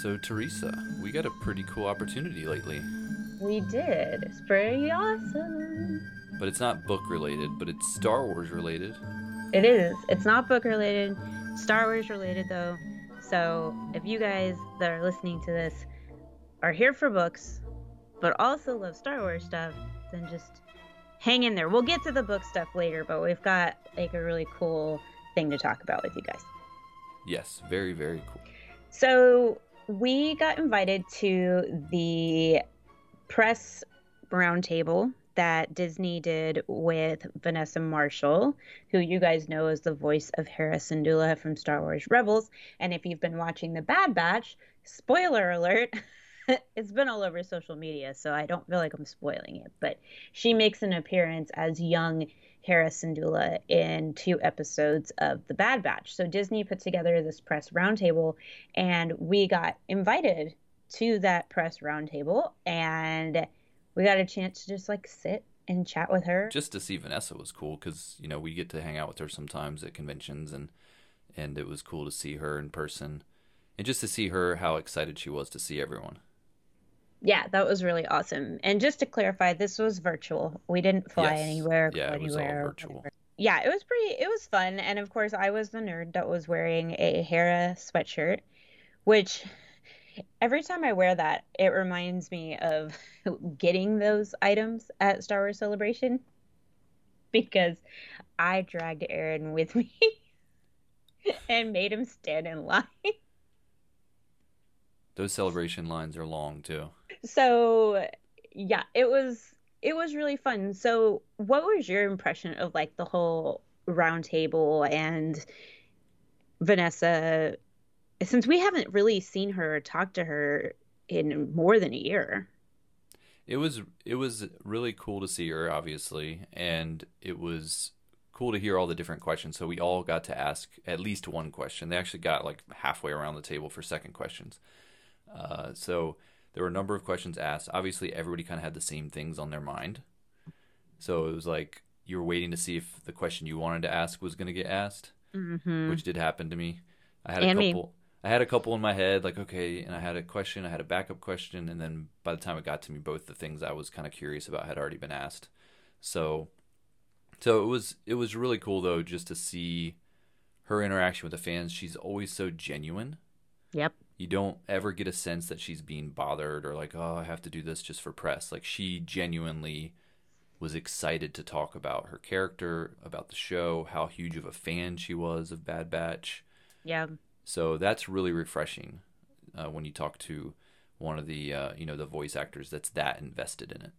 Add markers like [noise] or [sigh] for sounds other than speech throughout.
So, Teresa, we got a pretty cool opportunity lately. We did. It's pretty awesome. But it's not book related, but it's Star Wars related. It is. It's not book related, Star Wars related though. So if you guys that are listening to this are here for books, but also love Star Wars stuff, then just hang in there. We'll get to the book stuff later, but we've got like a really cool thing to talk about with you guys. Yes, very, very cool. So we got invited to the press roundtable that Disney did with Vanessa Marshall, who you guys know as the voice of Hera Syndulla from Star Wars Rebels. And if you've been watching The Bad Batch, spoiler alert, [laughs] it's been all over social media, so I don't feel like I'm spoiling it. But she makes an appearance as young Hera Syndulla in two episodes of The Bad Batch. So Disney put together this press roundtable, and we got invited to that press roundtable, and we got a chance to just like sit and chat with her. Just to see Vanessa was cool because you know we get to hang out with her sometimes at conventions, and and it was cool to see her in person, and just to see her how excited she was to see everyone. Yeah, that was really awesome. And just to clarify, this was virtual. We didn't fly Yes. anywhere. Yeah, it was all virtual. whatever. Yeah, it was pretty. It was fun, and of course, I was the nerd that was wearing a Hera sweatshirt, which every time I wear that, it reminds me of [laughs] getting those items at Star Wars Celebration [laughs] because I dragged Aaron with me [laughs] and made him stand in line. Those celebration lines are long too. So yeah it was it was really fun so what was your impression of like the whole round table and vanessa since we haven't really seen her or talked to her in more than a year It was it was really cool to see her, obviously, and it was cool to hear all the different questions. So we all got to ask at least one question. They actually got like halfway around the table for second questions. Uh, so there were a number of questions asked. Obviously, everybody kind of had the same things on their mind. So it was like you were waiting to see if the question you wanted to ask was going to get asked, mm-hmm. which did happen to me. I had And a me. couple. I had a couple in my head, like okay, and I had a question, I had a backup question, and then by the time it got to me, both the things I was kind of curious about had already been asked. So, so it was it was really cool though, just to see her interaction with the fans. She's always so genuine. yep You don't ever get a sense that she's being bothered or like, oh, I have to do this just for press. Like she genuinely was excited to talk about her character, about the show, how huge of a fan she was of Bad Batch. yeah So that's really refreshing uh, when you talk to one of the uh, you know the voice actors that's that invested in it.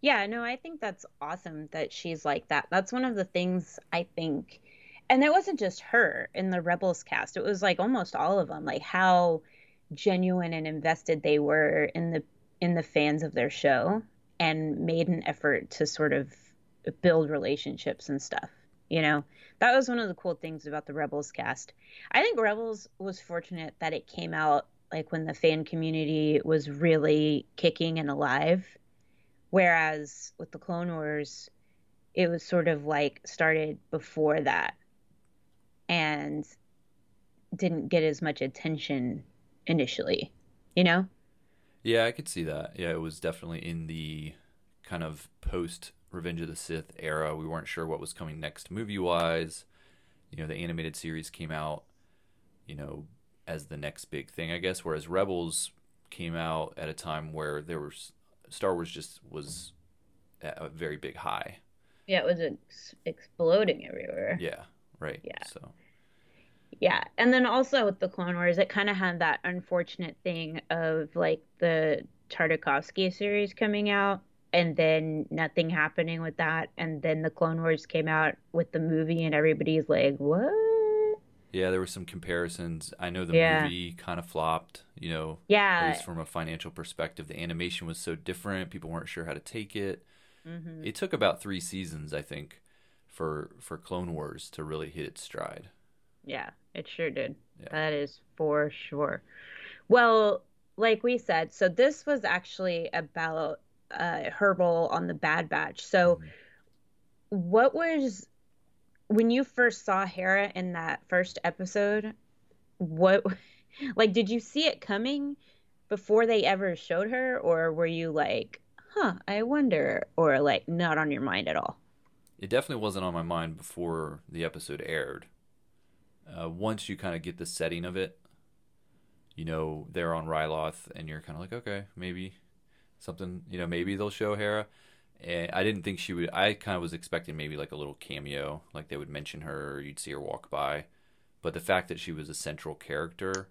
Yeah, no, I think that's awesome that she's like that. That's one of the things I think, and it wasn't just her in the Rebels cast. It was like almost all of them, like how genuine and invested they were in the in the fans of their show, and made an effort to sort of build relationships and stuff. You know, that was one of the cool things about the Rebels cast. I think Rebels was fortunate that it came out like when the fan community was really kicking and alive Whereas with the Clone Wars, it was sort of like started before that and didn't get as much attention initially, you know? Yeah, I could see that. Yeah, it was definitely in the kind of post Revenge of the Sith era. We weren't sure what was coming next movie wise. You know, the animated series came out, you know, as the next big thing, I guess. Whereas Rebels came out at a time where there was Star Wars just was at a very big high. Yeah, it was ex- exploding everywhere. Yeah, right. Yeah. So Yeah, and then also with the Clone Wars, it kind of had that unfortunate thing of like the Tartakovsky series coming out, and then nothing happening with that, and then the Clone Wars came out with the movie, and everybody's like, "What?" Yeah, there were some comparisons. I know the Yeah. movie kind of flopped, you know, yeah. at least from a financial perspective. The animation was so different, people weren't sure how to take it. Mm-hmm. It took about 3 seasons, I think, for for Clone Wars to really hit its stride. Yeah, it sure did. Yeah. That is for sure. Well, like we said, so this was actually about uh, her role on the Bad Batch. So, what was when you first saw Hera in that first episode? What, [laughs] like, did you see it coming before they ever showed her, or were you like, huh, I wonder, or like not on your mind at all? It definitely wasn't on my mind before the episode aired. Uh, once you kind of get the setting of it, you know, they're on Ryloth, and you're kind of like, okay, maybe something, you know, maybe they'll show Hera. And I didn't think she would. I kind of was expecting maybe like a little cameo, like they would mention her, or you'd see her walk by. But the fact that she was a central character,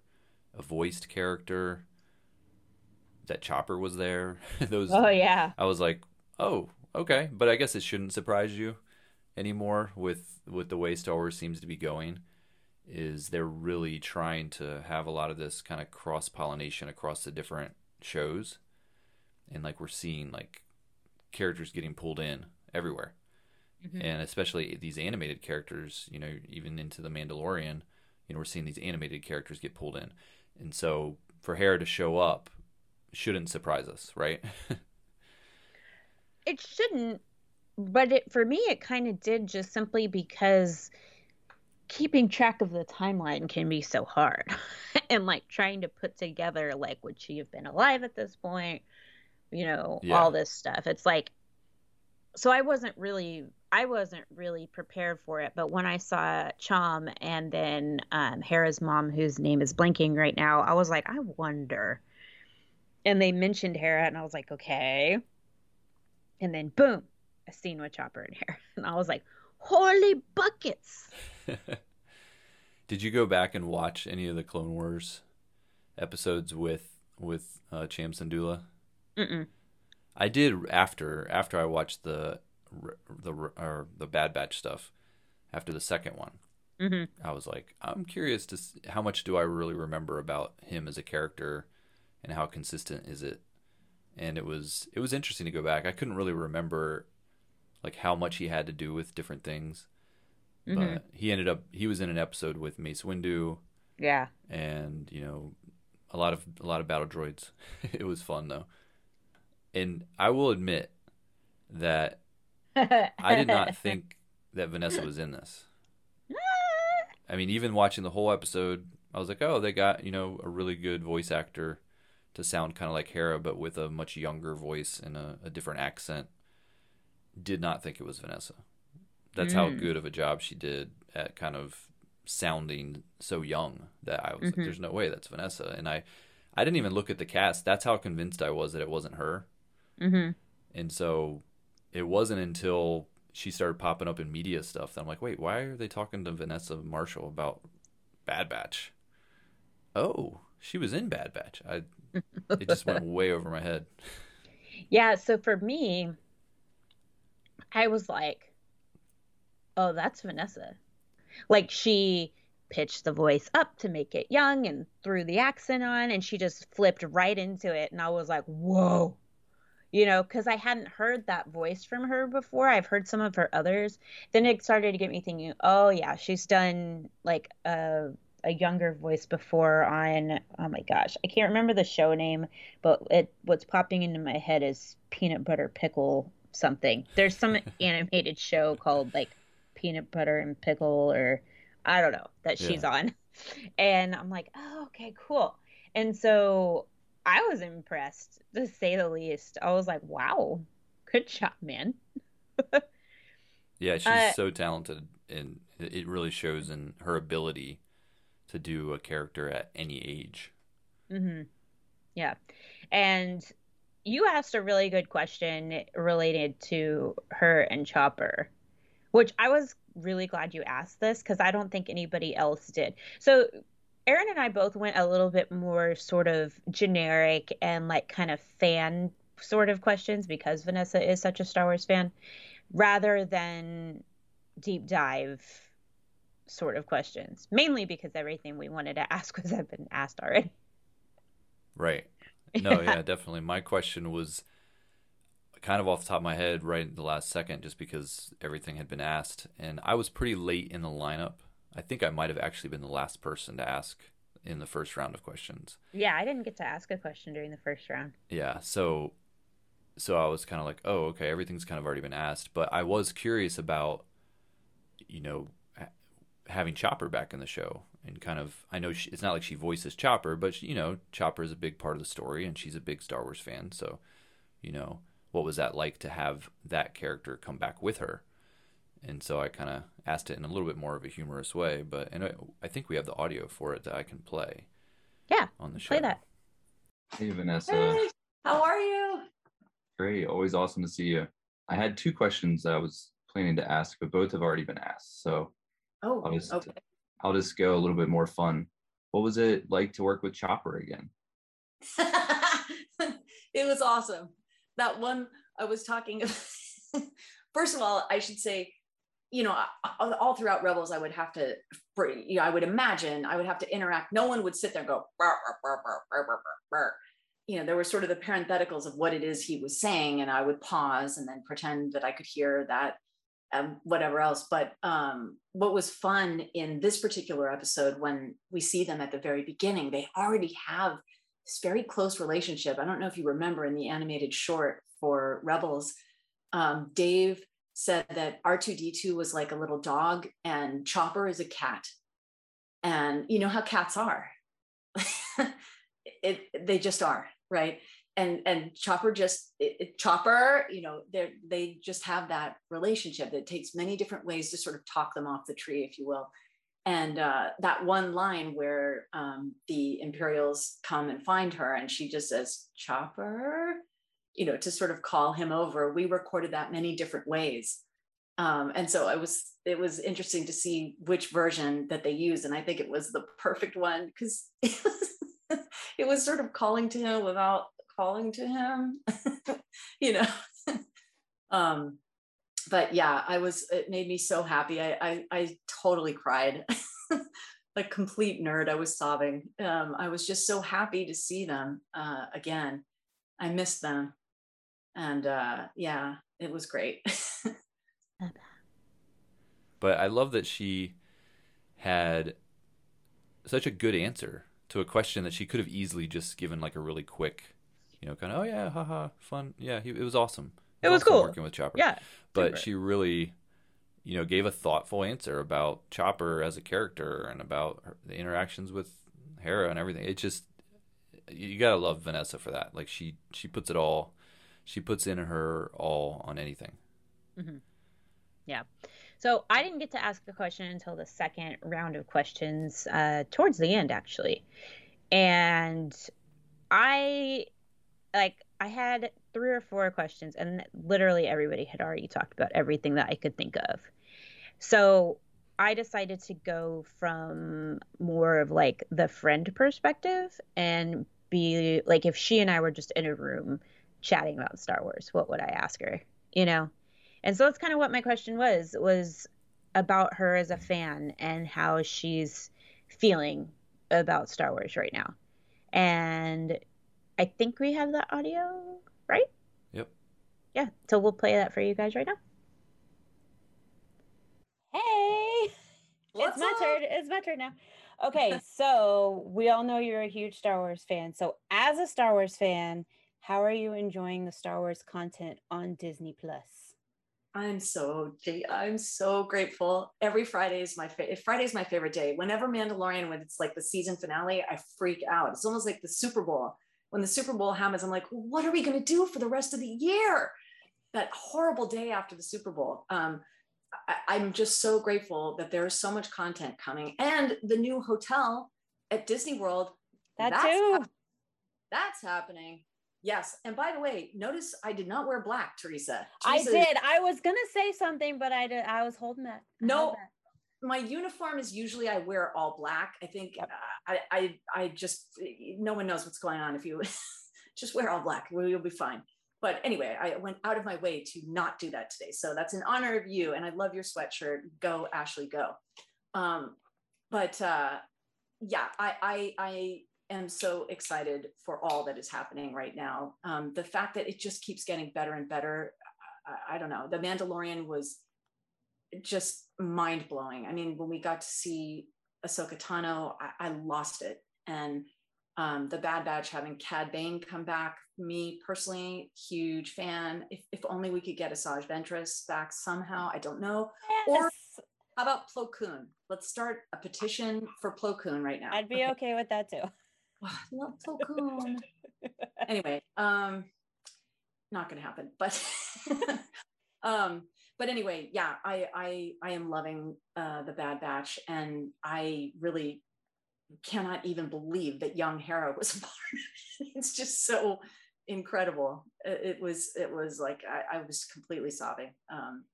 a voiced character, that Chopper was there, [laughs] those Oh yeah, I was like, oh, okay. But I guess it shouldn't surprise you anymore with with the way Star Wars seems to be going. Is they're really trying to have a lot of this kind of cross pollination across the different shows, and like we're seeing like characters getting pulled in everywhere, mm-hmm. and especially these animated characters. You know, even into the Mandalorian, you know, we're seeing these animated characters get pulled in, and so for Hera to show up shouldn't surprise us, right? [laughs] it shouldn't but it for me it kind of did just simply because keeping track of the timeline can be so hard [laughs] and like trying to put together like would she have been alive at this point you know Yeah. all this stuff it's like so i wasn't really i wasn't really prepared for it but when i saw cham and then um, hera's mom whose name is blinking right now i was like i wonder and they mentioned hera and i was like okay and then boom, a scene with Chopper and Hera. [laughs] And I was like, holy buckets. [laughs] Did you go back and watch any of the Clone Wars episodes with with uh, Cham Syndulla? Mm-mm. I did after after I watched the the or the Bad Batch stuff after the second one. Mhm. I was like, I'm curious to s how much do I really remember about him as a character, and how consistent is it? And it was it was interesting to go back. I couldn't really remember like how much he had to do with different things, Mhm. but he ended up he was in an episode with Mace Windu Yeah. and you know a lot of a lot of battle droids. [laughs] it was fun though, and I will admit that [laughs] I did not think that Vanessa was in this. [laughs] I mean, even watching the whole episode, I was like, oh, they got you know a really good voice actor to sound kind of like Hera, but with a much younger voice and a, a different accent. Did not think it was Vanessa. That's how Mm. good of a job she did at kind of sounding so young that I was like, Mhm. "There's no way that's Vanessa." And I, I didn't even look at the cast. That's how convinced I was that it wasn't her. hmm And so it wasn't until she started popping up in media stuff that I'm like, wait, why are they talking to Vanessa Marshall about Bad Batch? Oh, she was in Bad Batch. I it just went way over my head. [laughs] Yeah. So for me, I was like, oh, that's Vanessa. Like she pitched the voice up to make it young and threw the accent on, and she just flipped right into it. And I was like, whoa. You know, because I hadn't heard that voice from her before. I've heard some of her others. Then it started to get me thinking, oh, yeah, she's done like a, a younger voice before on, oh my gosh, I can't remember the show name, but it what's popping into my head is Peanut Butter Pickle something. There's some [laughs] animated show called like Peanut Butter and Pickle, or I don't know, that she's on. [laughs] And I'm like, oh, okay, cool. And so I was impressed, to say the least. I was like, wow, good job, man. Yeah, [laughs] she's Uh, so talented, and it really shows in her ability to do a character at any age. hmm Yeah. And you asked a really good question related to her and Chopper, which I was really glad you asked this because I don't think anybody else did. So, Aaron and I both went a little bit more sort of generic and like kind of fan sort of questions because Vanessa is such a Star Wars fan rather than deep dive sort of questions, mainly because everything we wanted to ask was had been asked already. Right. No, [laughs] yeah, definitely. My question was kind of off the top of my head right at the last second just because everything had been asked and I was pretty late in the lineup. I think I might have actually been the last person to ask in the first round of questions. Yeah, I didn't get to ask a question during the first round. Yeah, so so I was kind of like, "Oh, okay, everything's kind of already been asked." But I was curious about you know having Chopper back in the show and kind of I know she, it's not like she voices Chopper, but she, you know, Chopper is a big part of the story and she's a big Star Wars fan, so you know, what was that like to have that character come back with her? And so I kind of asked it in a little bit more of a humorous way, but and I, I think we have the audio for it that I can play. Yeah, on the show. Play that. Hey Vanessa. Hey, how are you? Great. Always awesome to see you. I had two questions that I was planning to ask, but both have already been asked. So oh, I'll just okay. I'll just go a little bit more fun. What was it like to work with Chopper again? [laughs] it was awesome. That one I was talking about. [laughs] First of all, I should say, you know, all throughout Rebels, I would have to, you know, I would imagine I would have to interact. No one would sit there and go, burr, burr, burr, you know, there were sort of the parentheticals of what it is he was saying, and I would pause and then pretend that I could hear that, um, whatever else. But um, what was fun in this particular episode, when we see them at the very beginning, they already have this very close relationship. I don't know if you remember in the animated short for Rebels, um, Dave said that R2D2 was like a little dog and Chopper is a cat. And you know how cats are. [laughs] it, they just are, right? And and Chopper just it, it, Chopper, you know, they they just have that relationship. that takes many different ways to sort of talk them off the tree, if you will. And uh, that one line where um, the Imperials come and find her, and she just says, "Chopper," you know, to sort of call him over. We recorded that many different ways. Um, and so I was, it was interesting to see which version that they used. And I think it was the perfect one because [laughs] it was, it was sort of calling to him without calling to him, [laughs] you know. [laughs] um, but yeah, I was, it made me so happy. I, I, I totally cried. [laughs] like complete nerd. I was sobbing. Um, I was just so happy to see them uh, again. I missed them and uh, yeah, it was great. [laughs] but I love that she had such a good answer to a question that she could have easily just given like a really quick, you know, kind of oh yeah, haha, fun, yeah, it was awesome. It, was, cool working with Chopper. Yeah, but super. she really, you know, gave a thoughtful answer about Chopper as a character and about her, the interactions with Hera and everything. It just you gotta love Vanessa for that. Like she she puts it all she puts in her all on anything. Mm-hmm. Yeah. So I didn't get to ask a question until the second round of questions, uh, towards the end, actually. And I, like, I had three or four questions, and literally everybody had already talked about everything that I could think of. So I decided to go from more of like the friend perspective and be like, if she and I were just in a room chatting about Star Wars, what would I ask her? You know? And so that's kind of what my question was was about her as a fan and how she's feeling about Star Wars right now. And I think we have the audio. Yeah, so we'll play that for you guys right now. Hey. What's it's my up? turn. It's my turn now. Okay, [laughs] so we all know you're a huge Star Wars fan. So as a Star Wars fan, how are you enjoying the Star Wars content on Disney Plus? I'm so I'm so grateful. Every Friday is my favorite. Friday is my favorite day. Whenever Mandalorian, when it's like the season finale, I freak out. It's almost like the Super Bowl. When the Super Bowl happens, I'm like, what are we going to do for the rest of the year? That horrible day after the Super Bowl. Um, I, am just so grateful that there is so much content coming, and the new hotel at Disney World. That that's too. Ha- that's happening. Yes. And by the way, notice I did not wear black, Teresa. Teresa I did. I was going to say something, but I did. I was holding that. No, my uniform is usually I wear all black. I think yep. uh, I, I, I just, no one knows what's going on. If you [laughs] just wear all black, you'll be fine. But anyway, I went out of my way to not do that today. So that's in honor of you. And I love your sweatshirt. Go, Ashley, go. Um, but uh, yeah, I, I I am so excited for all that is happening right now. Um, the fact that it just keeps getting better and better. I, I don't know. The Mandalorian was just mind blowing. I mean, when we got to see Ahsoka Tano, I, I lost it. And um, the Bad Batch having Cad Bane come back, me personally, huge fan. If, if only we could get Asajj Ventress back somehow, I don't know. Yes. Or how about Plo Koon? Let's start a petition for Plo Koon right now. I'd be okay with that too. I love Plo Koon. [laughs] anyway, um, not gonna happen, but [laughs] um, but anyway, yeah, I I I am loving uh, the Bad Batch, and I really cannot even believe that young Hera was [laughs] born. it's just so incredible. It, it was it was like I, I was completely sobbing. Um,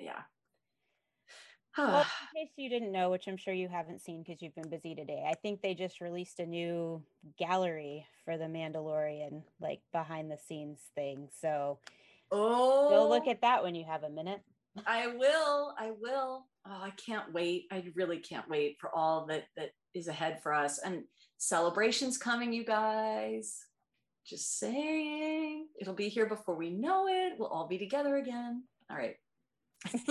yeah. well, [sighs] in case you didn't know, which I'm sure you haven't seen because you've been busy today, I think they just released a new gallery for the Mandalorian, like behind the scenes thing. So oh, go look at that when you have a minute. I will. I will. Oh, I can't wait. I really can't wait for all that that is ahead for us and celebrations coming, you guys. Just saying, it'll be here before we know it. We'll all be together again. All right. [laughs]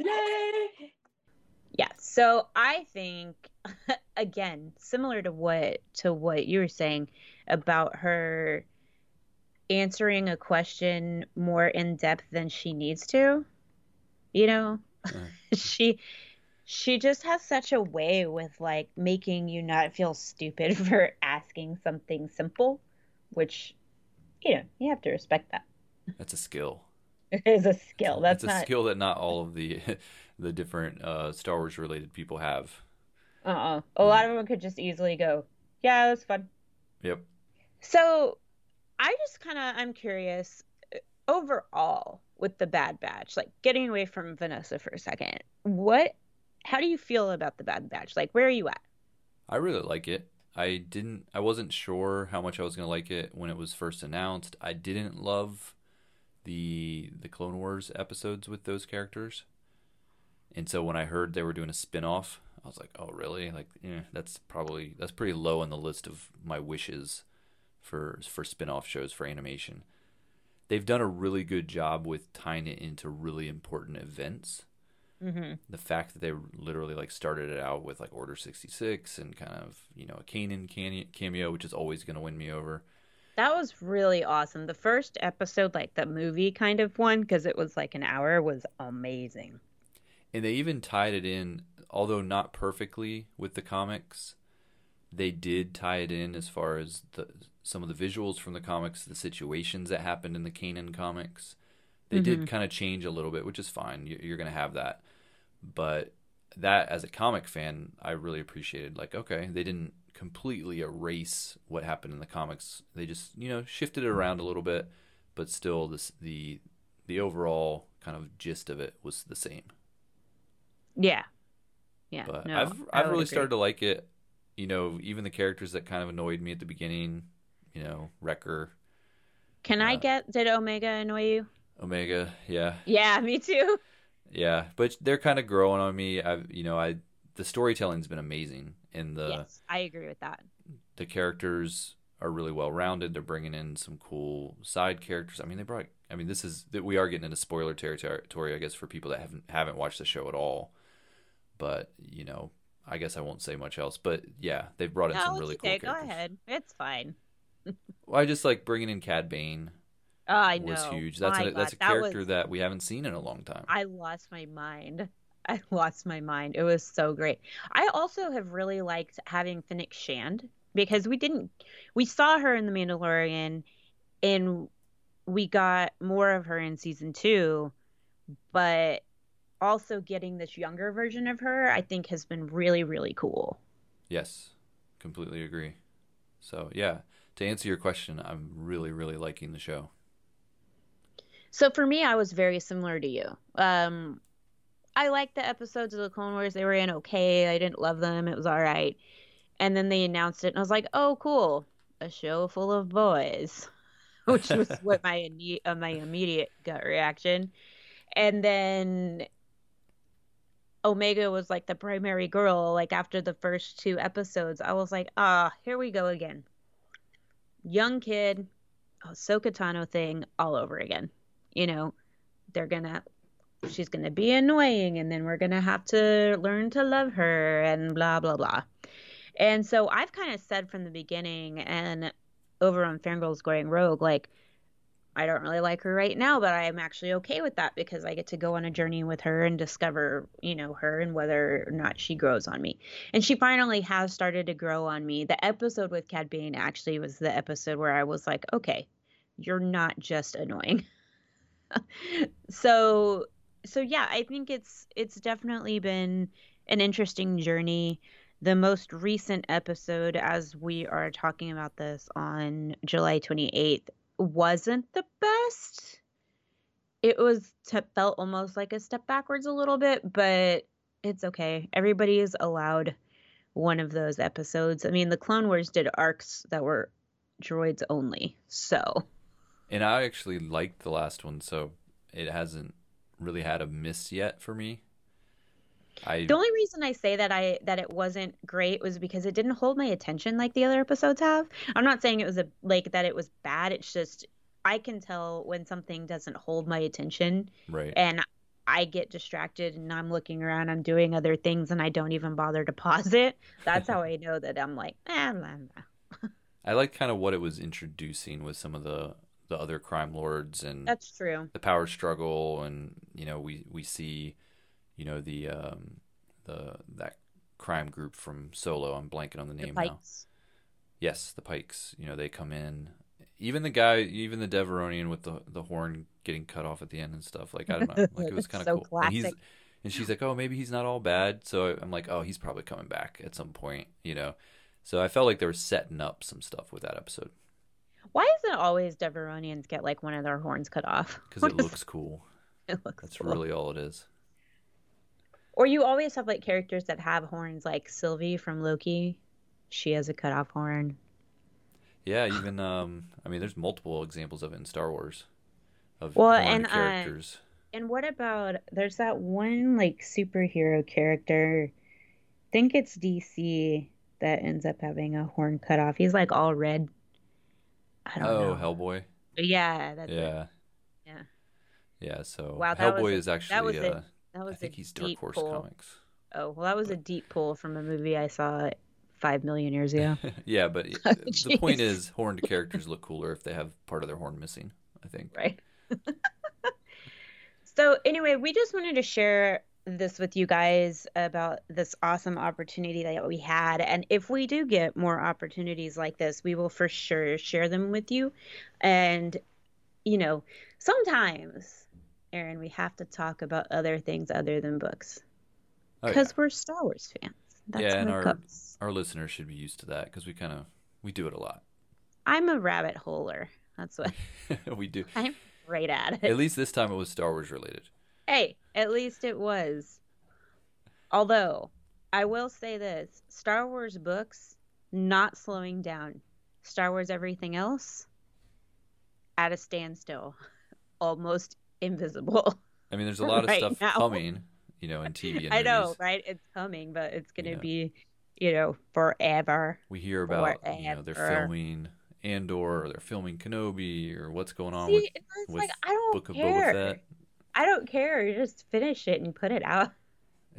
Yay! Yeah. So I think [laughs] again, similar to what to what you were saying about her answering a question more in depth than she needs to. You know, [laughs] she she just has such a way with like making you not feel stupid [laughs] for asking something simple, which you know, you have to respect that. That's a skill. [laughs] It is a skill. That's a not skill that not all of the the different uh, Star Wars related people have. uh-uh. A lot of them could just easily go, "Yeah, it was fun." Yep. So, I just kind of I'm curious uh, overall with the Bad Batch, like getting away from Vanessa for a second. What how do you feel about the Bad Batch? Like where are you at? I really like it. I didn't I wasn't sure how much I was going to like it when it was first announced. I didn't love the the Clone Wars episodes with those characters. And so when I heard they were doing a spin-off, I was like, "Oh, really? Like, yeah, that's probably that's pretty low on the list of my wishes for for spin-off shows for animation." They've done a really good job with tying it into really important events Mm-hmm. the fact that they literally like started it out with like Order 66 and kind of, you know, a Kanan cameo, which is always going to win me over. That was really awesome. The first episode, like the movie kind of one, because it was like an hour, was amazing. And they even tied it in, although not perfectly with the comics, they did tie it in as far as the some of the visuals from the comics, the situations that happened in the Kanan comics. They did mm-hmm. kind of change a little bit, which is fine. You- You're going to have that. But that, as a comic fan, I really appreciated. Like, okay, they didn't completely erase what happened in the comics. They just, you know, shifted it around a little bit, but still, this the the overall kind of gist of it was the same. Yeah. Yeah. But no, I've I've really agree. started to like it. You know, even the characters that kind of annoyed me at the beginning. You know, Wrecker, Can I uh, get did Omega annoy you? Omega, yeah, Yeah, [laughs] me too. yeah. But they're kind of growing on me. I've you know, I the storytelling's been amazing, and the yes, I agree with that. the characters are really well rounded. They're bringing in some cool side characters. I mean, they brought. I mean, this is that we are getting into spoiler territory, I guess, for people that haven't haven't watched the show at all. But you know, I guess I won't say much else. But yeah, they've brought in No, some really okay. cool Go ahead. It's fine. [laughs] Well, I just like bringing in Cad Bane Oh, I know. was huge. That's My a, that's a God, that character was- that we haven't seen in a long time. I lost my mind. [laughs] I lost my mind. It was so great. I also have really liked having Fennec Shand because we didn't we saw her in The Mandalorian and we got more of her in season 2, but also getting this younger version of her I think has been really really cool. Yes, completely agree. So yeah, to answer your question, I'm really really liking the show. So for me, I was very similar to you. Um, I liked the episodes of the Clone Wars they were in. Okay, I didn't love them. It was all right. And then they announced it, and I was like, "Oh, cool! A show full of boys," [laughs] which was [laughs] what my uh, my immediate gut reaction. And then Omega was like the primary girl, like after the first two episodes, I was like, ah, here we go again. Young kid, Ahsoka Tano thing all over again. You know, they're gonna she's gonna be annoying and then we're gonna have to learn to love her and blah blah blah. And so I've kind of said from the beginning and over on Fangirls Going Rogue, like I don't really like her right now, but I'm actually okay with that because I get to go on a journey with her and discover, you know, her and whether or not she grows on me. And she finally has started to grow on me. The episode with Cad Bane actually was the episode where I was like, okay, you're not just annoying. [laughs] so so yeah, I think it's it's definitely been an interesting journey. The most recent episode, as we are talking about this on July 28th, wasn't the best. It was t- felt almost like a step backwards a little bit, but it's okay. Everybody is allowed one of those episodes. I mean, the Clone Wars did arcs that were droids only, so. And I actually liked the last one, so it hasn't really had a miss yet for me. I... The only reason I say that I that it wasn't great was because it didn't hold my attention like the other episodes have. I'm not saying it was a like that it was bad. It's just I can tell when something doesn't hold my attention. Right. And I get distracted and I'm looking around, I'm doing other things and I don't even bother to [laughs] pause it. That's how I [laughs] know that I'm like, eh, blah, blah. I like kind of what it was introducing with some of the the other crime lords and that's true the power struggle and you know we we see you know the um, the that crime group from Solo. I'm blanking on the name the now. Yes, the Pikes. You know they come in. Even the guy, even the Devaronian with the the horn getting cut off at the end and stuff. Like I don't know, like it was [laughs] kind of so cool. Classic. And he's and she's like, oh, maybe he's not all bad. So I'm like, oh, he's probably coming back at some point. You know. So I felt like they were setting up some stuff with that episode. Why is it always Devaronians get like one of their horns cut off? Because [laughs] it looks cool. [laughs] It looks. That's cool. really all it is. Or you always have like characters that have horns, like Sylvie from Loki. She has a cut off horn. Yeah, even um, I mean, there's multiple examples of it in Star Wars. Of well, and uh, characters. Uh, and what about there's that one like superhero character? I think it's DC that ends up having a horn cut off. He's like all red. I don't oh, know. Hellboy. Yeah, that's yeah. It. Yeah. Yeah. So wow, Hellboy is actually that was uh, that was I think he's Dark Horse pull. Comics. Oh well, that was but... a deep pull from a movie I saw five million years ago. [laughs] yeah, but [laughs] oh, the point is, horned characters look cooler if they have part of their horn missing. I think. Right. [laughs] so anyway, we just wanted to share this with you guys about this awesome opportunity that we had. And if we do get more opportunities like this, we will for sure share them with you. And, you know, sometimes Aaron, we have to talk about other things other than books because oh, yeah. we're Star Wars fans. That's yeah, and our goes. our listeners should be used to that because we kind of we do it a lot. I'm a rabbit holer. That's what [laughs] we do. I'm great at it. At least this time it was Star Wars related. Hey, at least it was. Although I will say this: Star Wars books not slowing down. Star Wars everything else at a standstill, almost invisible. I mean, there's a [laughs] lot of right stuff now. coming, you know, in TV. And [laughs] I know, right? It's coming, but it's going to yeah. be, you know, forever. We hear about, forever. you know, they're filming Andor, or they're filming Kenobi, or what's going on See, with, with like, I don't Book care. of Boba Fett. I don't care. Just finish it and put it out.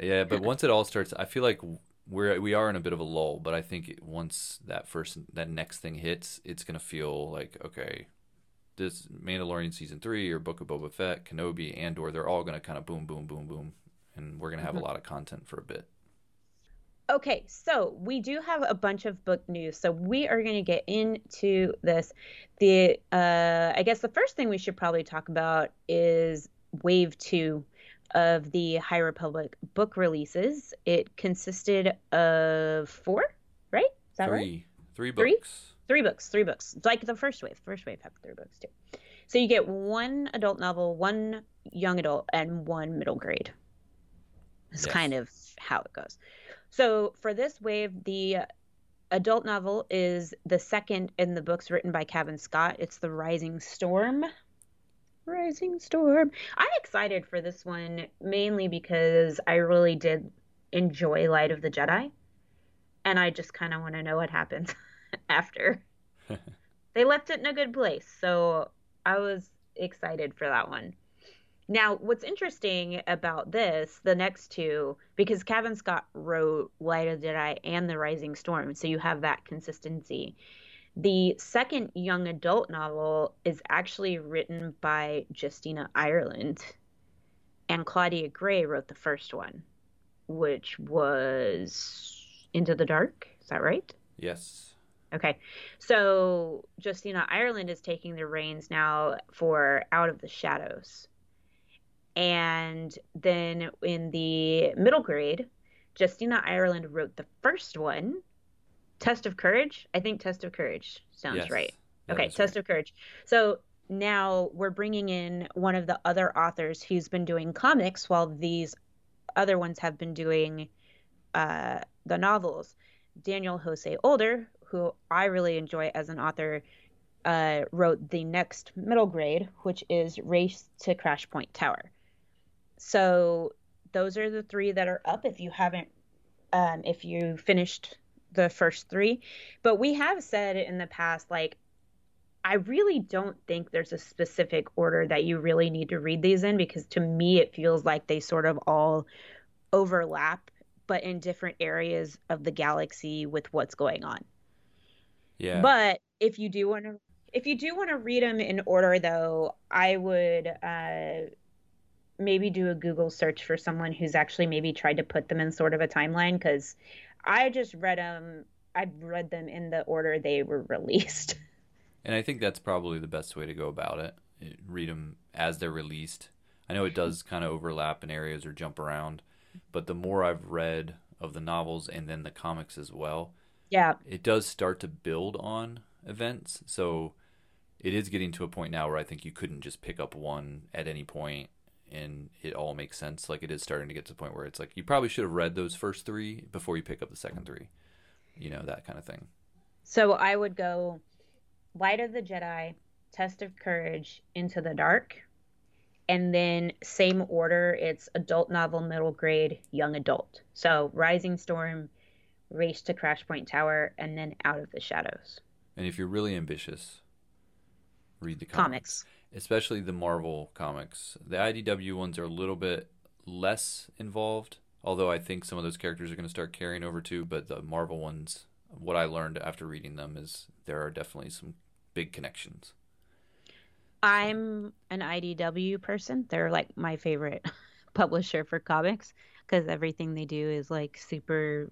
Yeah, but once it all starts, I feel like we're we are in a bit of a lull. But I think once that first that next thing hits, it's gonna feel like okay, this Mandalorian season three or Book of Boba Fett, Kenobi, Andor, they're all going to kind of boom, boom, boom, boom, and we're going to have mm-hmm. a lot of content for a bit. Okay, so we do have a bunch of book news. So we are going to get into this. The uh, I guess the first thing we should probably talk about is Wave Two of the High Republic book releases. It consisted of four, right? Is that three, right? Three books. Three? Three books, three books. It's like the first wave. First wave had three books too. So you get one adult novel, one young adult, and one middle grade. It's yes. kind of how it goes. So for this wave, the adult novel is the second in the books written by Cavan Scott. It's The Rising Storm. Rising Storm. I'm excited for this one mainly because I really did enjoy Light of the Jedi. And I just kind of want to know what happens [laughs] [laughs] after. [laughs] they left it in a good place. So I was excited for that one. Now, what's interesting about this, the next two, because Cavan Scott wrote Light of the Jedi and The Rising Storm, so you have that consistency. The second young adult novel is actually written by Justina Ireland, and Claudia Gray wrote the first one, which was Into the Dark. Is that right? Yes. Okay. So Justina Ireland is taking the reins now for Out of the Shadows. And then in the middle grade, Justina Ireland wrote the first one, Test of Courage. I think Test of Courage sounds Yes, right. Okay, Test right. of Courage. So now we're bringing in one of the other authors who's been doing comics while these other ones have been doing uh, the novels. Daniel Jose Older, who I really enjoy as an author, uh, wrote the next middle grade, which is Race to Crash Point Tower. So those are the three that are up if you haven't, um, if you finished the first three. But we have said in the past, like, I really don't think there's a specific order that you really need to read these in because to me it feels like they sort of all overlap, but in different areas of the galaxy with what's going on. Yeah. But if you do want to, if you do want to read them in order, though, I would uh, maybe do a Google search for someone who's actually maybe tried to put them in sort of a timeline because I just read them. I read them in the order they were [laughs] released. And I think that's probably the best way to go about it. It- Read them as they're released. I know it does [laughs] kind of overlap in areas or jump around, but the more I've read of the novels and then the comics as well, yeah, it does start to build on events. So it is getting to a point now where I think you couldn't just pick up one at any point and it all makes sense. Like it is starting to get to the point where it's like you probably should have read those first three before you pick up the second three. You know, that kind of thing. So I would go Light of the Jedi, Test of Courage, Into the Dark, and then same order. It's adult novel, middle grade, young adult. So Rising Storm, Race to Crash Point Tower, and then Out of the Shadows. And if you're really ambitious, read the Comics. comics, especially the Marvel comics. The IDW ones are a little bit less involved, although I think some of those characters are going to start carrying over too. But the Marvel ones, what I learned after reading them is there are definitely some big connections. I'm an IDW person. They're like my favorite [laughs] publisher for comics because everything they do is like super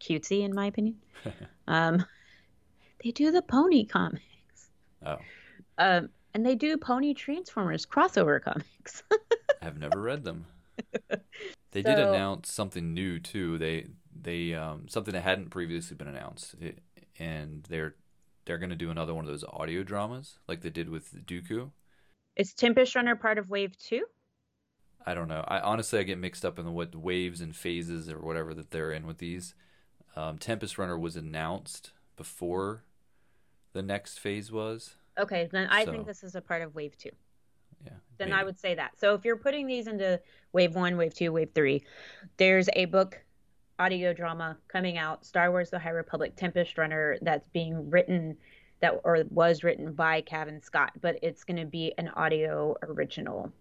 cutesy, in my opinion. [laughs] um, they do the pony comics. Oh, Um, and they do Pony Transformers crossover comics. [laughs] I've never read them. [laughs] They did announce something new too. They they um, something that hadn't previously been announced, it, and they're they're going to do another one of those audio dramas like they did with Dooku. Is Tempest Runner part of Wave 2? I don't know. I honestly I get mixed up in the what waves and phases or whatever that they're in with these. Um, Tempest Runner was announced before the next phase was. Okay, then I So- think this is a part of Wave 2. Yeah. Then I would say that. So if you're putting these into Wave 1, Wave 2, Wave 3, there's a book audio drama coming out, Star Wars The High Republic Tempest Runner, that's being written that or was written by Cavan Scott, but it's going to be an audio original.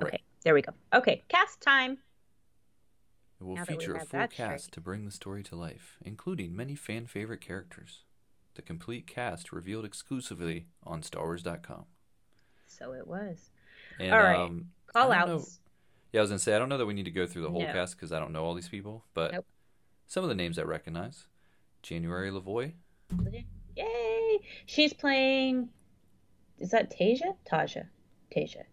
Okay, Right. there we go. Okay, cast time. It will now feature a full cast to bring the story to life, including many fan favorite characters. The complete cast revealed exclusively on StarWars.com. So it was. And, All right. um, Call don't know- outs. Yeah, I was gonna say I don't know that we need to go through the whole No. cast because I don't know all these people, but Nope. some of the names I recognize: January LaVoy, Yay! She's playing. Is that Tasia? Tasia. Tasia.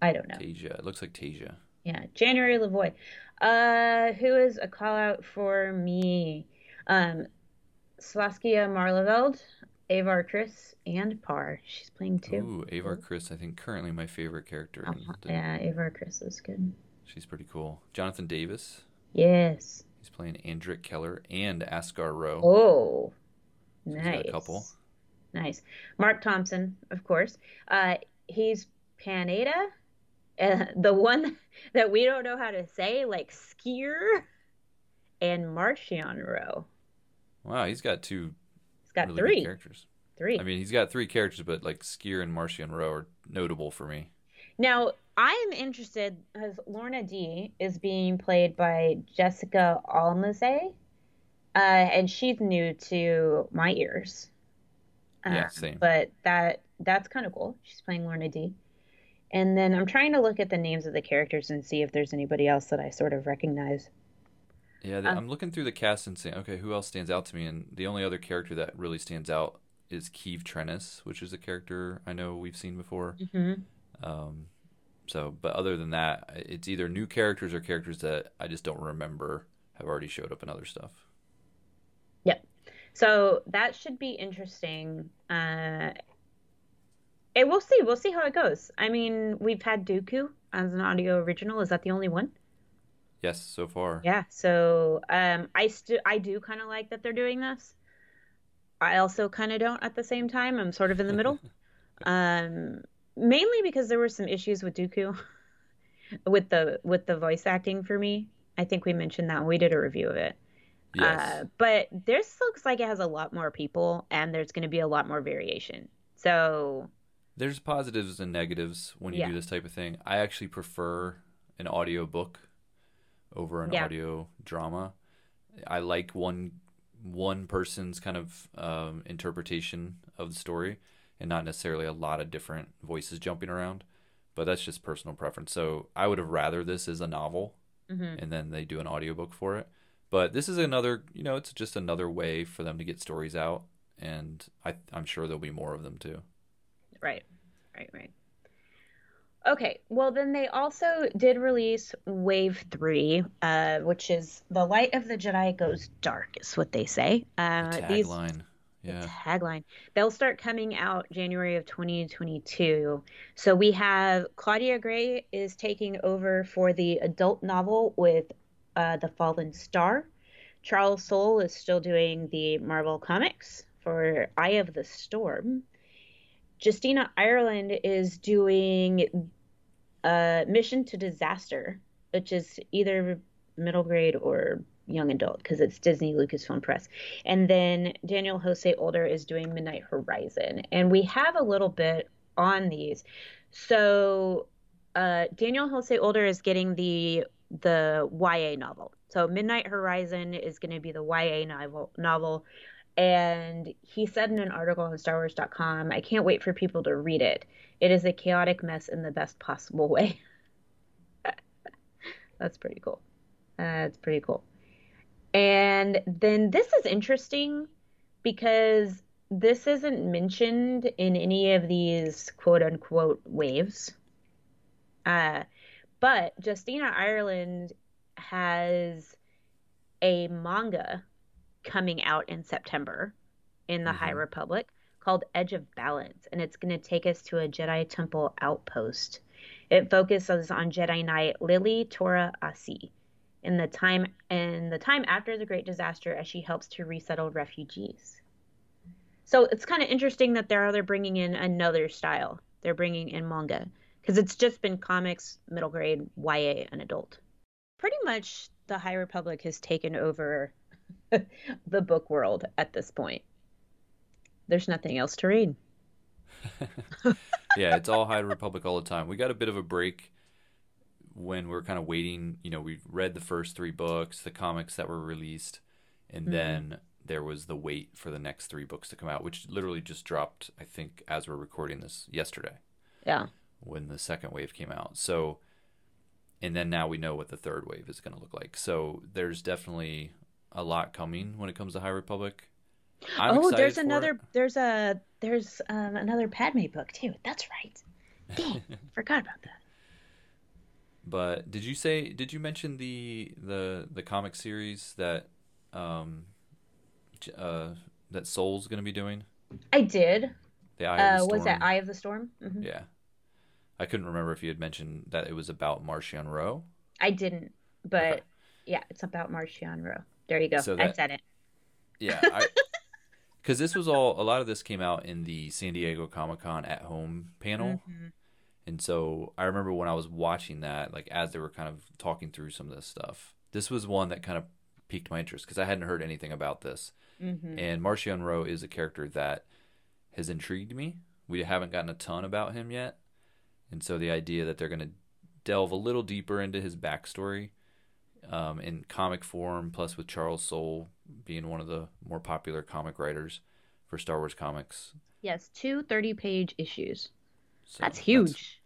I don't know. Tasia. It looks like Tasia. Yeah, January LaVoy. Uh, who is a call out for me? Um, Saskia Maarleveld, Avar Kriss, and Par. She's playing too. Ooh, Avar Kriss. I think currently my favorite character. Uh-huh. the- Yeah, Avar Kriss is good. She's pretty cool. Jonathan Davis. Yes. He's playing Andric Keller and Asgar Ro. Oh, So nice. a couple. Nice. Marc Thompson, of course. Uh, he's Pan Eyta, uh, [laughs] the one that we don't know how to say, like Skier and Marchion Ro. Wow, he's got two. He's got really three characters. Three. I mean, he's got three characters, but like Skier and Marchion Ro are notable for me. Now, I am interested because Lourna Dee is being played by Jessica Almasy, uh, and she's new to my ears. Yeah, Uh, same. But that that's kind of cool. She's playing Lourna Dee. And then I'm trying to look at the names of the characters and see if there's anybody else that I sort of recognize. Yeah, the, Um, I'm looking through the cast and saying, okay, who else stands out to me? And the only other character that really stands out is Keeve Trennis, which is a character I know we've seen before. Mhm. Um, so, but other than that, it's either new characters or characters that I just don't remember have already showed up in other stuff. Yep. So that should be interesting. Uh, and we'll see. We'll see how it goes. I mean, we've had Dooku as an audio original. Is that the only one? Yes, so far. Yeah. So um, I still I do kind of like that they're doing this. I also kind of don't at the same time. I'm sort of in the middle. [laughs] um, mainly because there were some issues with Dooku, [laughs] with the with the voice acting for me. I think we mentioned that when we did a review of it. Yes. Uh, but this looks like it has a lot more people, and there's going to be a lot more variation. So There's positives and negatives when you Yeah. do this type of thing. I actually prefer an audio book over an Yeah. audio drama. I like one one person's kind of um, interpretation of the story and not necessarily a lot of different voices jumping around. But that's just personal preference. So I would have rather this is a novel Mhm. and then they do an audiobook for it. But this is another, you know, it's just another way for them to get stories out, and I, I'm sure there'll be more of them too. Right, right, right. Okay, well, then they also did release Wave 3, uh, which is The Light of the Jedi Goes Dark, is what they say. Uh, these, Tagline, the yeah. tagline. They'll start coming out January of 2022. So we have Claudia Gray is taking over for the adult novel with uh, The Fallen Star. Charles Soule is still doing the Marvel Comics for Eye of the Storm. Justina Ireland is doing a Mission to Disaster, which is either middle grade or young adult because it's Disney Lucasfilm Press. And then Daniel Jose Older is doing Midnight Horizon. And we have a little bit on these. So uh, Daniel Jose Older is getting the the YA novel. So Midnight Horizon is going to be the YA novel novel. And he said in an article on StarWars.com, I can't wait for people to read it. It is a chaotic mess in the best possible way. [laughs] That's pretty cool. That's pretty cool. And then this is interesting because this isn't mentioned in any of these quote unquote waves. Uh, but Justina Ireland has a manga coming out in September in the High Mhm. Republic called Edge of Balance, and it's going to take us to a Jedi Temple outpost. It focuses on Jedi Knight Lily Tora Asi in the time in the time after the Great Disaster as she helps to resettle refugees. So it's kind of interesting that they're they're bringing in another style. They're bringing in manga because it's just been comics, middle grade, YA, and adult. Pretty much, the High Republic has taken over [laughs] the book world at this point. There's nothing else to read. [laughs] yeah, it's all High Republic all the time. We got a bit of a break when we're kind of waiting. You know, we read the first three books, the comics that were released, and Mhm. then there was the wait for the next three books to come out, which literally just dropped, I think, as we're recording this yesterday Yeah. when the second wave came out. So, and then now we know what the third wave is going to look like. So there's definitely a lot coming when it comes to High Republic. I'm oh, there's another. it. There's a. There's um, another Padme book too. That's right. Dang, [laughs] forgot about that. But did you say? Did you mention the the the comic series that um uh that Soule's going to be doing? I did. The Eye of Uh, the was that Storm? Eye of the Storm? hmm Yeah. I couldn't remember if you had mentioned that it was about Marchion Ro. I didn't, but Okay. yeah, it's about Marchion Ro. There you go. So I said it. Yeah, because [laughs] this was all a lot of this came out in the San Diego Comic Con at home panel. Mhm. And so I remember when I was watching that, like as they were kind of talking through some of this stuff, this was one that kind of piqued my interest because I hadn't heard anything about this. Mhm. And Marchion Ro is a character that has intrigued me. We haven't gotten a ton about him yet. And so the idea that they're going to delve a little deeper into his backstory um, in comic form, plus with Charles Soule being one of the more popular comic writers for Star Wars comics. Yes, two 30 page issues. So That's huge.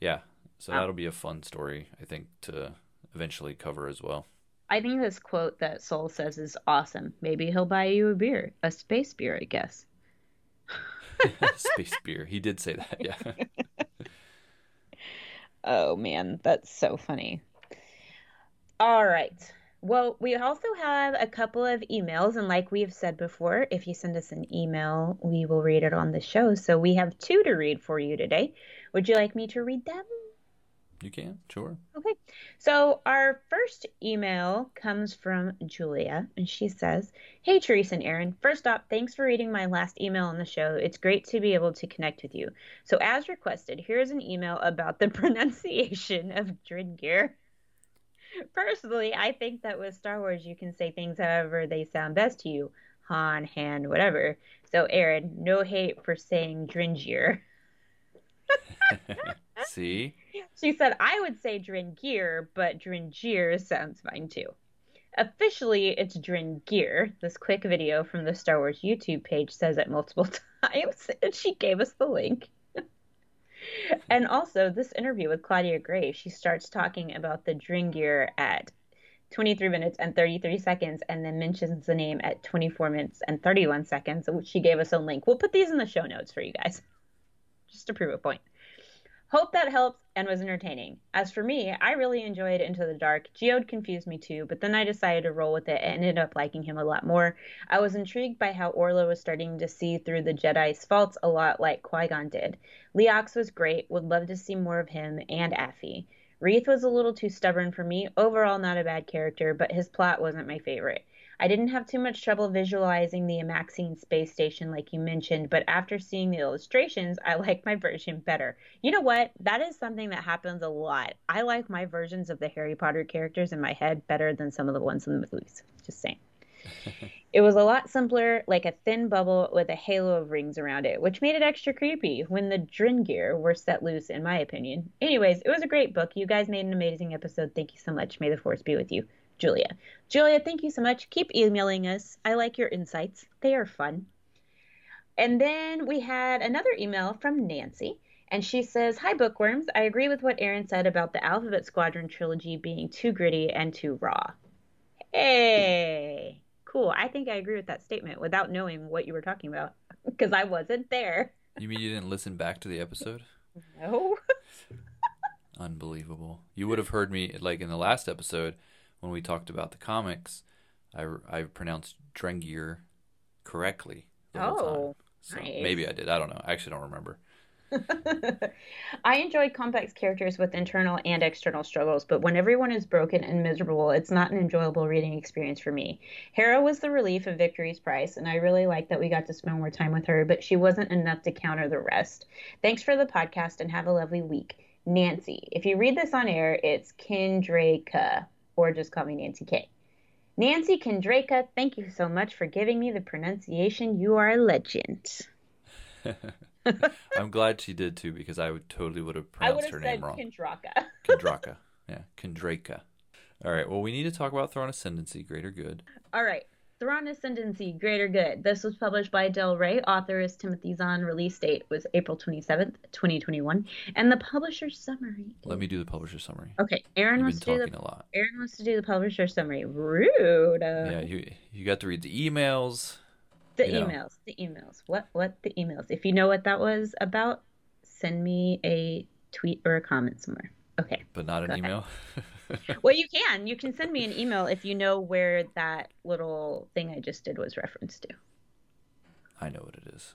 Yeah. So Wow. that'll be a fun story, I think, to eventually cover as well. I think this quote that Soule says is awesome. Maybe he'll buy you a beer, a space beer, I guess. [laughs] Space beer. He did say that. Yeah. [laughs] Oh man, that's so funny. All right. Well, we also have a couple of emails, and like we have said before, if you send us an email, we will read it on the show. So we have two to read for you today. Would you like me to read them? You can, sure. Okay. So our first email comes from Julia, and she says, Hey, Teresa and Aaron. First off, thanks for reading my last email on the show. It's great to be able to connect with you. So, as requested, here's an email about the [laughs] pronunciation of Drengir. Personally, I think that with Star Wars, you can say things however they sound best to you Han, Han, whatever. So, Aaron, no hate for saying Drengir. [laughs] See? She said, I would say Drengir, but Drengir sounds fine too. Officially, it's Drengir. This quick video from the Star Wars YouTube page says it multiple [laughs] times, and she gave us the link. And also, this interview with Claudia Gray, she starts talking about the Drengir at 23 minutes and 33 seconds, and then mentions the name at 24 minutes and 31 seconds, which she gave us a link. We'll put these in the show notes for you guys, just to prove a point. Hope that helps and was entertaining. As for me, I really enjoyed Into the Dark. Geode confused me too, but then I decided to roll with it and ended up liking him a lot more. I was intrigued by how Orla was starting to see through the Jedi's faults a lot like Qui Gon did. Leox was great, would love to see more of him and Affy. Reath was a little too stubborn for me. Overall, not a bad character, but his plot wasn't my favorite. I didn't have too much trouble visualizing the Amaxine space station like you mentioned, but after seeing the illustrations, I like my version better. You know what? That is something that happens a lot. I like my versions of the Harry Potter characters in my head better than some of the ones in the movies. Just saying. [laughs] It was a lot simpler, like a thin bubble with a halo of rings around it, which made it extra creepy when the Drengir were set loose, in my opinion. Anyways, it was a great book. You guys made an amazing episode. Thank you so much. May the force be with you. Julia. Julia, thank you so much. Keep emailing us. I like your insights, they are fun. And then we had another email from Nancy. And she says, Hi, bookworms. I agree with what Aaron said about the Alphabet Squadron trilogy being too gritty and too raw. Hey, cool. I think I agree with that statement without knowing what you were talking about [laughs] because I wasn't there. You mean you didn't listen back to the episode? [laughs] No. Unbelievable. You would have heard me, like in the last episode when we talked about the comics, I, I pronounced Drengir correctly the whole Oh, time. So nice. maybe I did. I don't know. I actually don't remember. [laughs] I enjoy complex characters with internal and external struggles, but when everyone is broken and miserable, it's not an enjoyable reading experience for me. Hera was the relief of Victory's Price, and I really like that we got to spend more time with her, but she wasn't enough to counter the rest. Thanks for the podcast and have a lovely week. Nancy. If you read this on air, it's Kendraka, or just call me Nancy K. Nancy Kendraka, thank you so much for giving me the pronunciation. You are a legend. [laughs] I'm glad she did too because I would totally would have I would have her said name wrong. Kendraka. Kendraka. Yeah, Kendraka. All right. Well, we need to talk about Thrawn Ascendancy, Greater Good. All right. Thrawn Ascendancy, Greater Good. This was published by Del Rey. Author is Timothy Zahn. Release date was April 27th, 2021. And the publisher's summary. Let me do the publisher summary. Okay, Aaron You've wants to do the a lot. Aaron wants to do the publisher summary. Rude. Uh, Yeah, you you got to read the emails. the you know. emails. The emails. What? What? The emails. If you know what that was about, send me a tweet or a comment somewhere. Okay. but not an ahead. email. [laughs] [laughs] Well, you can. You can send me an email if you know where that little thing I just did was referenced to. I know what it is.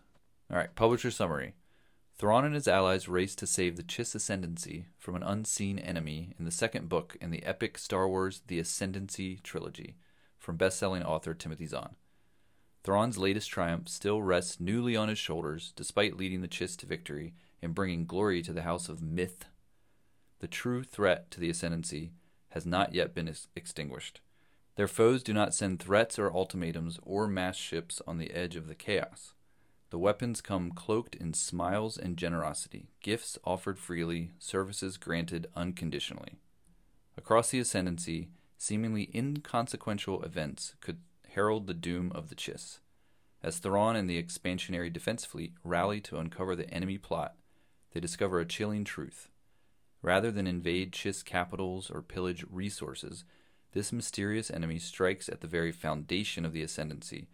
All right, publisher summary. Thrawn and his allies race to save the Chiss Ascendancy from an unseen enemy in the second book in the epic Star Wars The Ascendancy trilogy from best-selling author Timothy Zahn. Thrawn's latest triumph still rests newly on his shoulders, despite leading the Chiss to victory and bringing glory to the house of Mitth. The true threat to the Ascendancy has not yet been ex- extinguished. Their foes do not send threats or ultimatums or mass ships on the edge of the chaos. The weapons come cloaked in smiles and generosity, gifts offered freely, services granted unconditionally. Across the Ascendancy, seemingly inconsequential events could herald the doom of the Chiss. As Thrawn and the expansionary defense fleet rally to uncover the enemy plot, they discover a chilling truth. Rather than invade Chiss capitals or pillage resources, this mysterious enemy strikes at the very foundation of the Ascendancy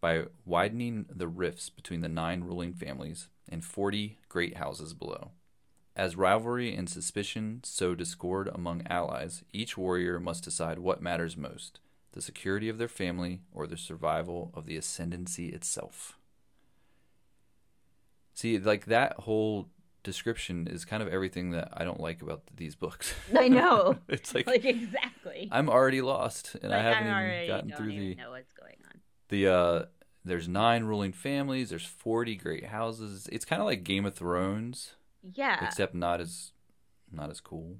by widening the rifts between the nine ruling families and 40 great houses below. As rivalry and suspicion sow discord among allies, each warrior must decide what matters most the security of their family or the survival of the ascendancy itself. See, like that whole description is kind of everything that I don't like about these books. [laughs] I know. [laughs] it's like, like exactly. I'm already lost and like, I haven't I even gotten don't through even the know what's going on. the uh there's nine ruling families, there's 40 great houses. It's kind of like Game of Thrones, Yeah. except not as not as cool.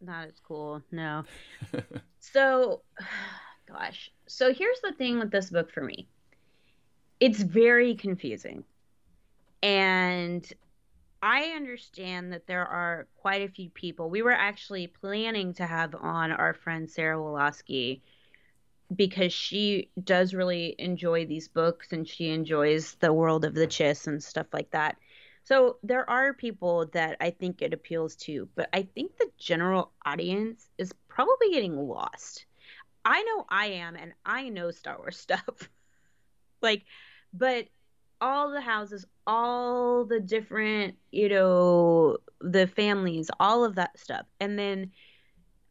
not as cool. No. [laughs] so, [sighs] gosh. So here's the thing with this book for me. It's very confusing. And I understand that there are quite a few people. We were actually planning to have on our friend Sarah Woloski because she does really enjoy these books and she enjoys the world of the Chiss and stuff like that. So there are people that I think it appeals to, but I think the general audience is probably getting lost. I know I am, and I know Star Wars [laughs] stuff. like, but all the houses, all the different, you know, the families, all of that stuff. And then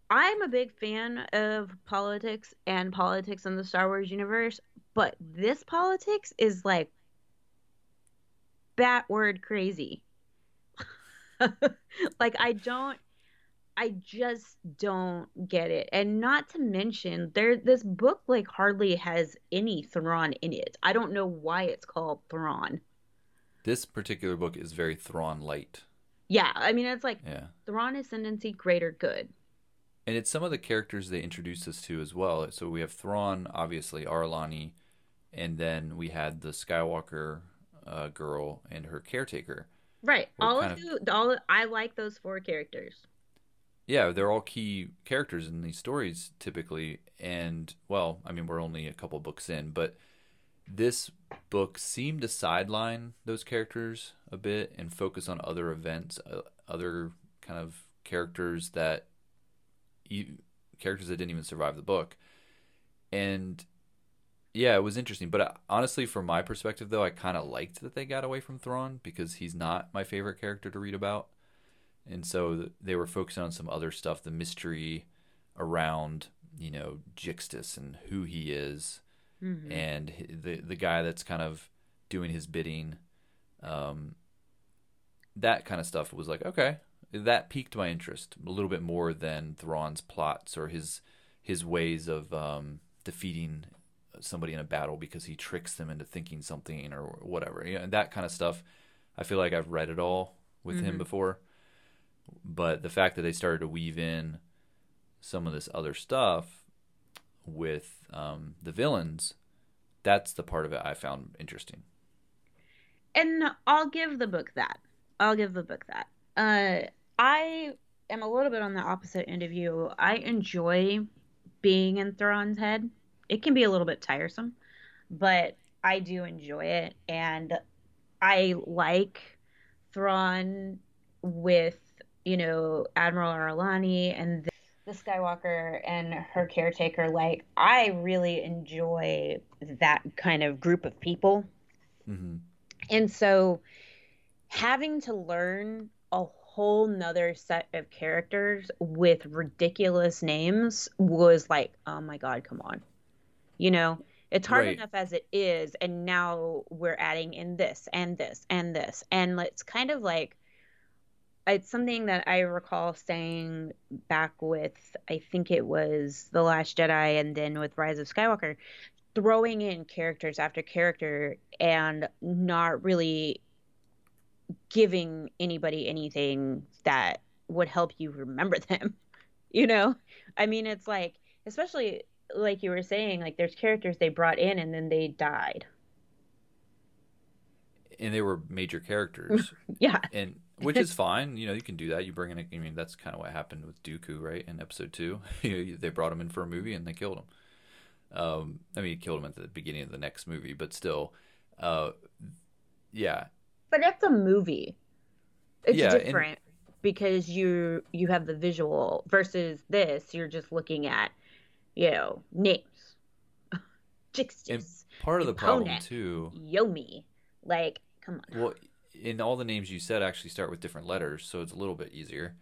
I'm a big fan of politics and politics in the Star Wars universe, but this politics is like bat word crazy. [laughs] like I don't I just don't get it. And not to mention there this book like hardly has any Thrawn in it. I don't know why it's called Thrawn. This particular book is very Thrawn light. Yeah, I mean it's like Yeah. Thrawn ascendancy greater good. And it's some of the characters they introduced us to as well. So we have Thrawn, obviously, Ar'alani, and then we had the Skywalker uh, girl and her caretaker. Right. We're all of of- you all I like those four characters. Yeah, they're all key characters in these stories typically. And, well, I mean, we're only a couple books in, but this book seemed to sideline those characters a bit and focus on other events, uh, other kind of characters that you, characters that didn't even survive the book. And yeah, it was interesting. But uh, honestly, from my perspective, though, I kind of liked that they got away from Thrawn because he's not my favorite character to read about. And so they were focusing on some other stuff, the mystery around, you know, Jixtus and who he is, Mhm. and the the guy that's kind of doing his bidding. Um, that kind of stuff was like okay, that piqued my interest a little bit more than Thrawn's plots or his his ways of um, defeating somebody in a battle because he tricks them into thinking something or whatever. You know, that kind of stuff. I feel like I've read it all with him Mhm. before, but the fact that they started to weave in some of this other stuff with um, the villains, that's the part of it I found interesting. and I'll give the book that. I'll give the book that. Uh, I am a little bit on the opposite end of you. I enjoy being in Thrawn's head. It can be a little bit tiresome, but I do enjoy it, and I like Thrawn with you know Admiral Ar'alani and the, the Skywalker and her caretaker. Like I really enjoy that kind of group of people. Mm-hmm. And so having to learn a whole nother set of characters with ridiculous names was like, oh my God, come on. You know, it's hard Right. enough as it is. And now we're adding in this and this and this. And it's kind of like, it's something that I recall saying back with, I think it was The Last Jedi and then with Rise of Skywalker. throwing in characters after character and not really giving anybody anything that would help you remember [laughs] them. You know? I mean, it's like, especially like you were saying, like there's characters they brought in and then they died. And they were major characters. [laughs] yeah. And which is [laughs] fine. You know, you can do that. You bring in, a, I mean, that's kind of what happened with Dooku, right? In episode two, [laughs] they brought him in for a movie and they killed him. Um, I mean, he killed him at the beginning of the next movie, but still, uh, yeah. But it's a movie. It's yeah, different and, because you you have the visual versus this. You're just looking at, you know, names. [laughs] and part of the problem too. Yomi, like, come on. Well, in all the names you said actually start with different letters, so it's a little bit easier.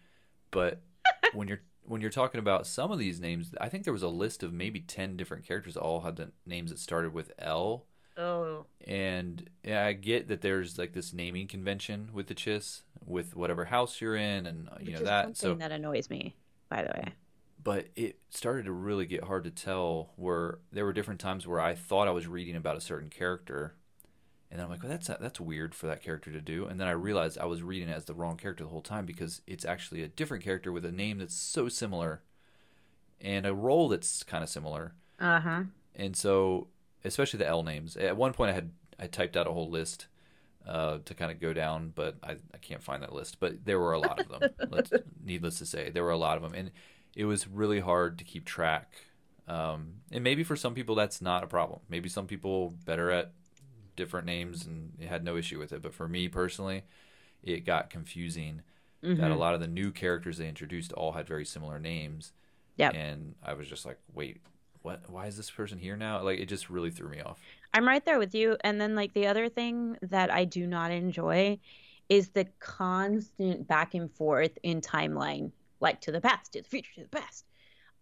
But [laughs] when you're when you're talking about some of these names, I think there was a list of maybe ten different characters all had the names that started with L. Oh. And I get that there's like this naming convention with the Chiss, with whatever house you're in, and you Which know that. so that annoys me, by the way. But it started to really get hard to tell. Where there were different times where I thought I was reading about a certain character, and then I'm like, well, that's that's weird for that character to do. And then I realized I was reading it as the wrong character the whole time because it's actually a different character with a name that's so similar, and a role that's kind of similar. Uh huh. And so, especially the L names. At one point, I had I typed out a whole list uh, to kind of go down, but I, I can't find that list. But there were a lot of them. let's, [laughs] needless to say, there were a lot of them, and it was really hard to keep track. Um, and maybe for some people that's not a problem. Maybe some people better at different names and had no issue with it. But for me personally, it got confusing mm-hmm. that a mm-hmm. lot of the new characters they introduced all had very similar names. Yeah. And I was just like, wait, what? Why is this person here now? Like, it just really threw me off. I'm right there with you. And then, like, the other thing that I do not enjoy is the constant back and forth in timeline, like to the past, to the future, to the past.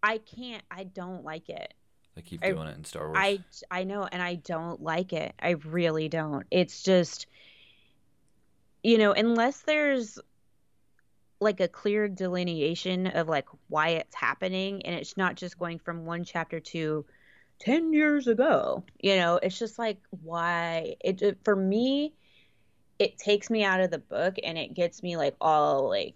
I can't, I don't like it. They keep doing I, it in Star Wars. I I know, and I don't like it. I really don't. It's just, you know, unless there's like a clear delineation of like why it's happening, and it's not just going from one chapter to ten years ago. You know, it's just like why it, it for me. It takes me out of the book and it gets me like all like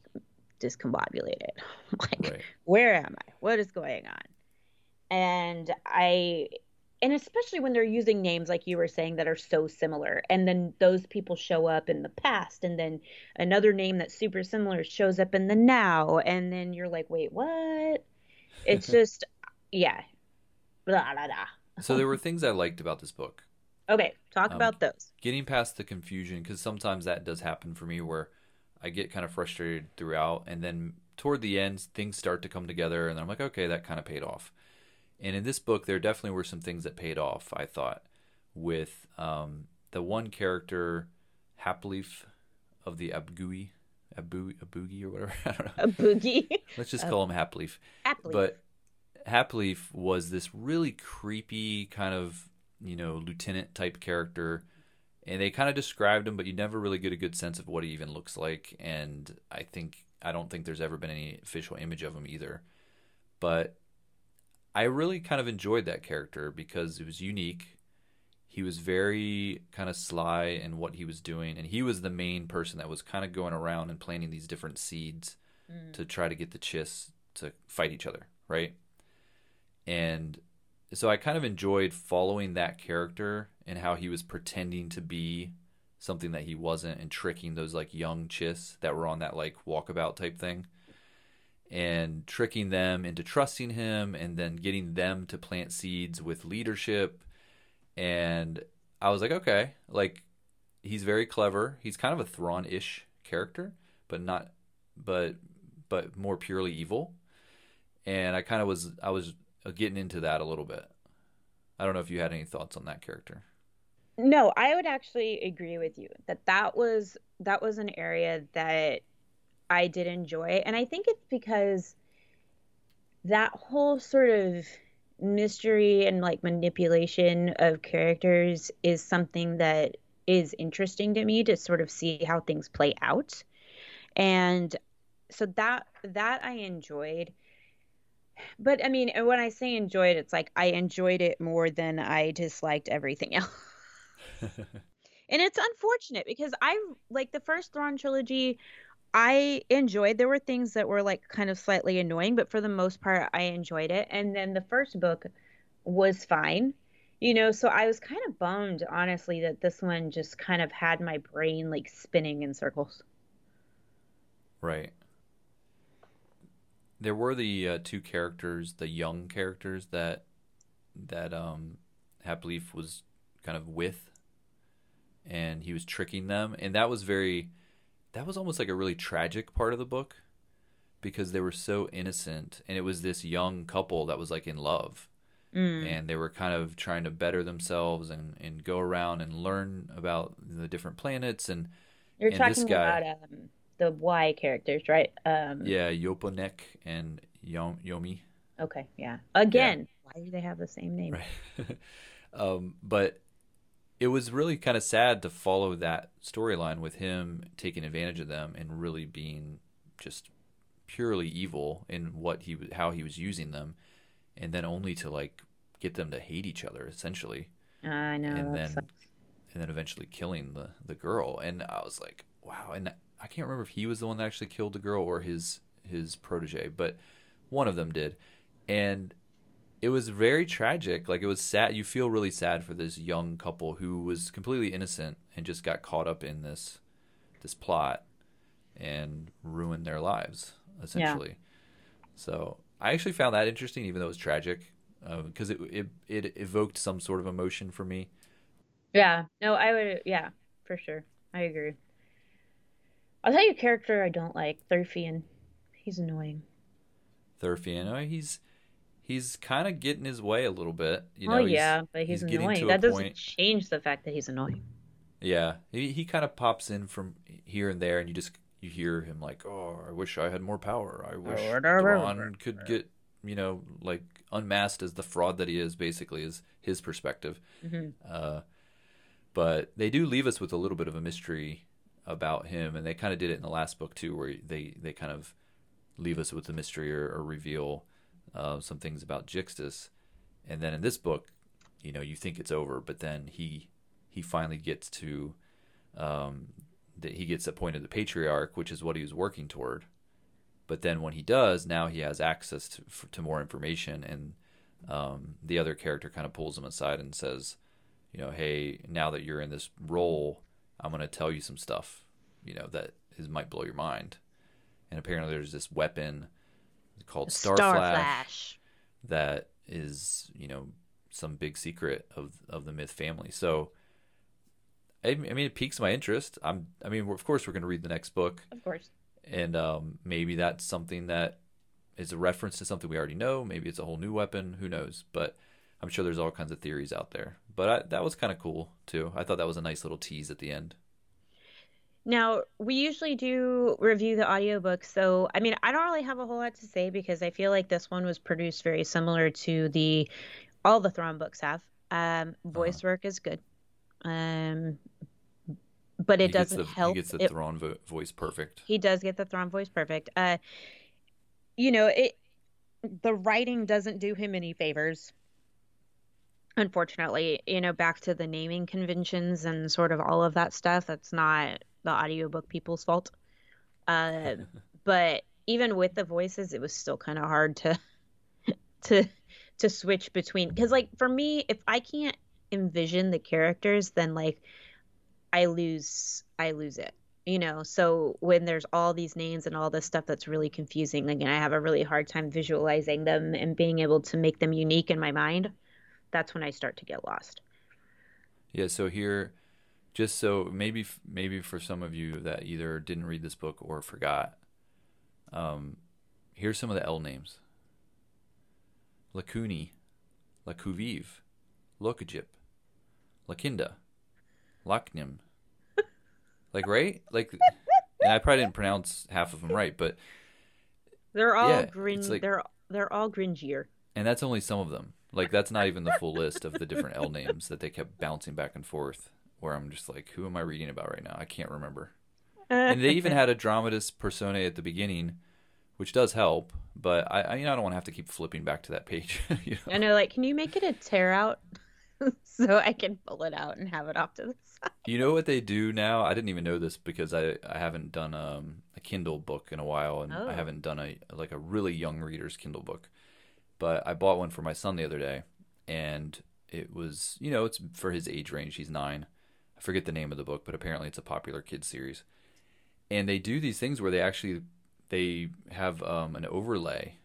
discombobulated. [laughs] like, right. where am I? What is going on? And I and especially when they're using names like you were saying that are so similar and then those people show up in the past and then another name that's super similar shows up in the now and then you're like wait what? It's [laughs] just yeah. Blah, blah, blah. so there were [laughs] things i liked about this book. Okay talk um, about those. getting past the confusion because sometimes that does happen for me where i get kind of frustrated throughout and then toward the end things start to come together and i'm like okay that kind of paid off and in this book, there definitely were some things that paid off. I thought with um, the one character, Haplif of the Agbui, Abu Abugi or whatever. [laughs] I don't know. Abugi. [laughs] Let's just call him Haplif. Haplif. But Haplif was this really creepy kind of you know lieutenant type character, and they kind of described him, but you never really get a good sense of what he even looks like. And I think I don't think there's ever been any official image of him either. But I really kind of enjoyed that character because it was unique. He was very kind of sly in what he was doing, and he was the main person that was kind of going around and planting these different seeds mm. to try to get the Chiss to fight each other, right? And so I kind of enjoyed following that character and how he was pretending to be something that he wasn't and tricking those like young Chiss that were on that like walkabout type thing and tricking them into trusting him and then getting them to plant seeds with leadership. And i was like okay like he's very clever. He's kind of a thrawn-ish character but not but but more purely evil. And i kind of was i was getting into that a little bit. I don't know if you had any thoughts on that character. No i would actually agree with you that that was that was an area that I did enjoy. And I think it's because that whole sort of mystery and like manipulation of characters is something that is interesting to me to sort of see how things play out. And so that that I enjoyed. but I mean, when I say enjoyed, it's like I enjoyed it more than I disliked everything else. [laughs] [laughs] and it's unfortunate because I like the first Thrawn trilogy. I enjoyed. There were things that were like kind of slightly annoying, but for the most part, I enjoyed it. And then the first book was fine, you know. So I was kind of bummed, honestly, that this one just kind of had my brain like spinning in circles. Right. There were the uh, two characters, the young characters that that um Haplif was kind of with, and he was tricking them, and that was very, that was almost like a really tragic part of the book, because they were so innocent, and it was this young couple that was like in love, mm. and they were kind of trying to better themselves and and go around and learn about the different planets and. You're and talking guy, about um, the Y characters, right? Um, yeah, Yoponek and Yom- Yomi. Okay, yeah. Again, yeah. why do they have the same name? Right. [laughs] um, but it was really kind of sad to follow that storyline with him taking advantage of them and really being just purely evil in what he how he was using them, and then only to like get them to hate each other essentially. I know. And then sucks. and then eventually killing the the girl, and I was like, wow. And I can't remember if he was the one that actually killed the girl or his his protege, but one of them did, and it was very tragic. Like it was sad. You feel really sad for this young couple who was completely innocent and just got caught up in this this plot and ruined their lives essentially. Yeah. So I actually found that interesting, even though it was tragic, because uh, it, it it evoked some sort of emotion for me. Yeah. No, I would. Yeah, for sure. I agree. I'll tell you a character I don't like, Thurfian. He's annoying. Thurfian, oh, he's he's kind of getting his way a little bit. You know, oh yeah, but he's, he's annoying. That doesn't point... change the fact that he's annoying. Yeah, he he kind of pops in from here and there, and you just you hear him like, "Oh, I wish I had more power. I wish Thrawn could get you know like unmasked as the fraud that he is. Basically, is his perspective. Mm-hmm. Uh, but they do leave us with a little bit of a mystery about him, and they kind of did it in the last book too, where they they kind of leave us with a mystery or, or reveal uh, some things about Jixtus, and then in this book, you know, you think it's over, but then he he finally gets to um, that he gets appointed the patriarch, which is what he was working toward. But then when he does, now he has access to, to more information, and um, the other character kind of pulls him aside and says, you know, hey, now that you're in this role, I'm going to tell you some stuff, you know, that is might blow your mind. And apparently, there's this weapon called Star, Star Flash, Flash, that is, you know, some big secret of of the Mitth family. So, I, I mean, it piques my interest. I'm, I mean, of course, we're going to read the next book, of course, and um, maybe that's something that is a reference to something we already know. Maybe it's a whole new weapon. Who knows? But I'm sure there's all kinds of theories out there. But I, that was kind of cool too. I thought that was a nice little tease at the end. Now, we usually do review the audiobook, so I mean, I don't really have a whole lot to say because I feel like this one was produced very similar to the all the Thrawn books have. Um, voice uh-huh. work is good. Um, but it he doesn't the, help. He gets the it, Thrawn vo- voice perfect. He does get the Thrawn voice perfect. Uh, you know, it the writing doesn't do him any favors unfortunately you know back to the naming conventions and sort of all of that stuff that's not the audiobook people's fault uh, [laughs] but even with the voices it was still kind of hard to [laughs] to to switch between because like for me if i can't envision the characters then like i lose i lose it you know so when there's all these names and all this stuff that's really confusing again i have a really hard time visualizing them and being able to make them unique in my mind that's when I start to get lost. Yeah, so here just so maybe maybe for some of you that either didn't read this book or forgot um here's some of the L names. Lakuni, Lakuviv, Lokajip, Lakinda, Laknim. [laughs] like right? Like and I probably didn't pronounce half of them right, but they're all yeah, grin like, they're they're all gringier. And that's only some of them. Like that's not even the full list of the different L names that they kept bouncing back and forth. Where I'm just like, who am I reading about right now? I can't remember. [laughs] and they even had a dramatis personae at the beginning, which does help. But I, I you know I don't want to have to keep flipping back to that page. [laughs] you know? I know, like, can you make it a tear out [laughs] so I can pull it out and have it off to the side? You know what they do now? I didn't even know this because I, I haven't done um, a Kindle book in a while, and Oh. I haven't done a like a really young reader's Kindle book. But I bought one for my son the other day, and it was you know it's for his age range. He's nine. I forget the name of the book, but apparently it's a popular kids series. And they do these things where they actually they have um, an overlay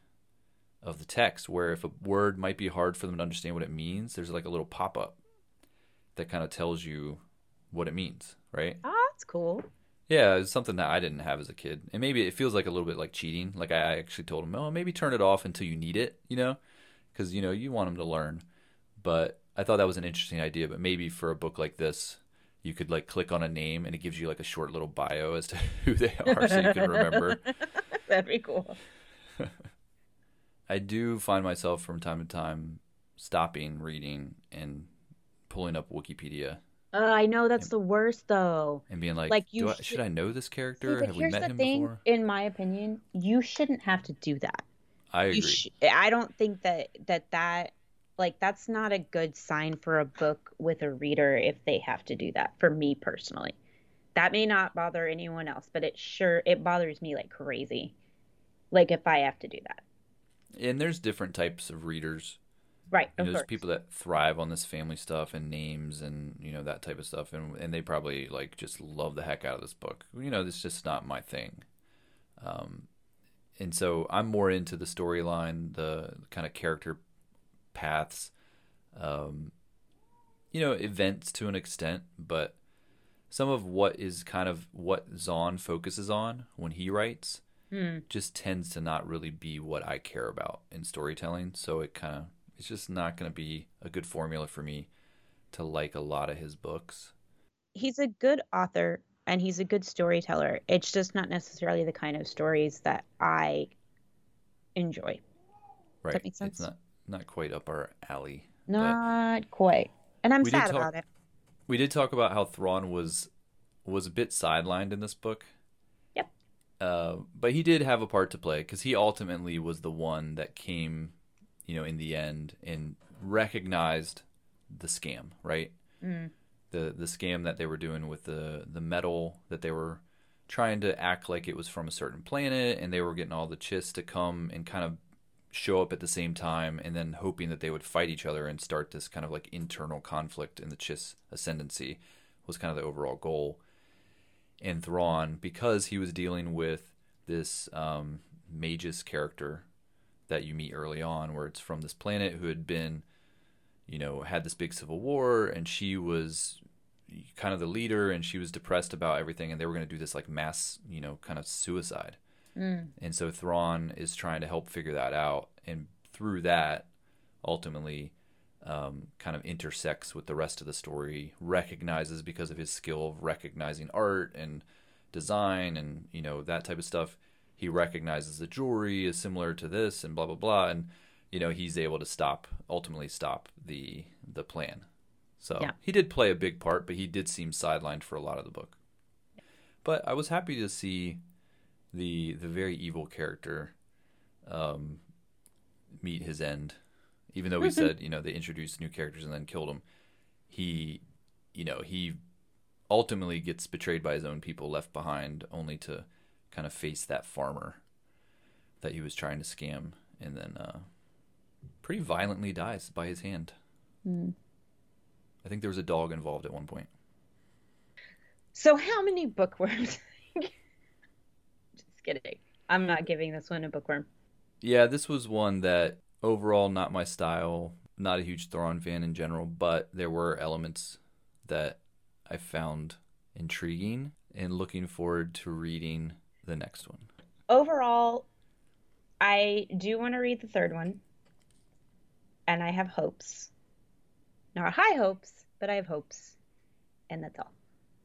of the text where if a word might be hard for them to understand what it means, there's like a little pop up that kind of tells you what it means, right? Oh, that's cool. Yeah, it's something that I didn't have as a kid. And maybe it feels like a little bit like cheating. Like I actually told him, oh, maybe turn it off until you need it, you know? Because, you know, you want them to learn. But I thought that was an interesting idea. But maybe for a book like this, you could like click on a name and it gives you like a short little bio as to [laughs] who they are so you can remember. [laughs] That'd be cool. [laughs] I do find myself from time to time stopping reading and pulling up Wikipedia Uh, I know that's the worst though. and being like, Like, you do I, should- should I know this character? but Have we met the him thing, before? in my opinion, you shouldn't have to do that. I agree. Sh- I don't think that that that like that's not a good sign for a book with a reader if they have to do that. For me personally, that may not bother anyone else, but it sure it bothers me like crazy. Like if I have to do that, and there's different types of readers. right? You Of know, there's course. people that thrive on this family stuff and names and you know that type of stuff, and and they probably like just love the heck out of this book. You know, it's just not my thing. Um, and so I'm more into the storyline, the kind of character paths, um, you know, events to an extent, but some of what is kind of what Zahn focuses on when he writes Hmm. just tends to not really be what I care about in storytelling. So it kind of it's just not going to be a good formula for me to like a lot of his books. He's a good author and he's a good storyteller. It's just not necessarily the kind of stories that I enjoy. Right? that make sense? It's not not quite up our alley. Not quite, and I'm sad talk- about it. We did talk about how Thrawn was was a bit sidelined in this book. Yep. Uh, but he did have a part to play because he ultimately was the one that came, you know, in the end and recognized the scam, right? Mm. the the scam that they were doing with the the metal that they were trying to act like it was from a certain planet and they were getting all the chiss to come and kind of show up at the same time and then hoping that they would fight each other and start this kind of like internal conflict in the chiss ascendancy was kind of the overall goal and Thrawn because he was dealing with this um, character that you meet early on where it's from this planet who had been you know, had this big civil war, and she was kind of the leader, and she was depressed about everything, and they were going to do this like mass, you know, kind of suicide. Mm. And so Thrawn is trying to help figure that out, and through that, ultimately, um, kind of intersects with the rest of the story. Recognizes because of his skill of recognizing art and design, and you know that type of stuff. He recognizes the jewelry is similar to this, and blah blah blah, and you know he's able to stop ultimately stop the the plan so Yeah. he did play a big part but he did seem sidelined for a lot of the book but i was happy to see the the very evil character um meet his end even though we said you know they introduced new characters and then killed him he you know he ultimately gets betrayed by his own people left behind only to kind of face that farmer that he was trying to scam and then uh pretty violently dies by his hand. Mm. I think there was a dog involved at one point. So how many bookworms? [laughs] Just kidding. I'm not giving this one a bookworm. Yeah, this was one that overall not my style. Not a huge Thrawn fan in general, but there were elements that I found intriguing and looking forward to reading the next one. Overall, I do want to read the third one. And I have hopes. Not high hopes, but I have hopes. And that's all.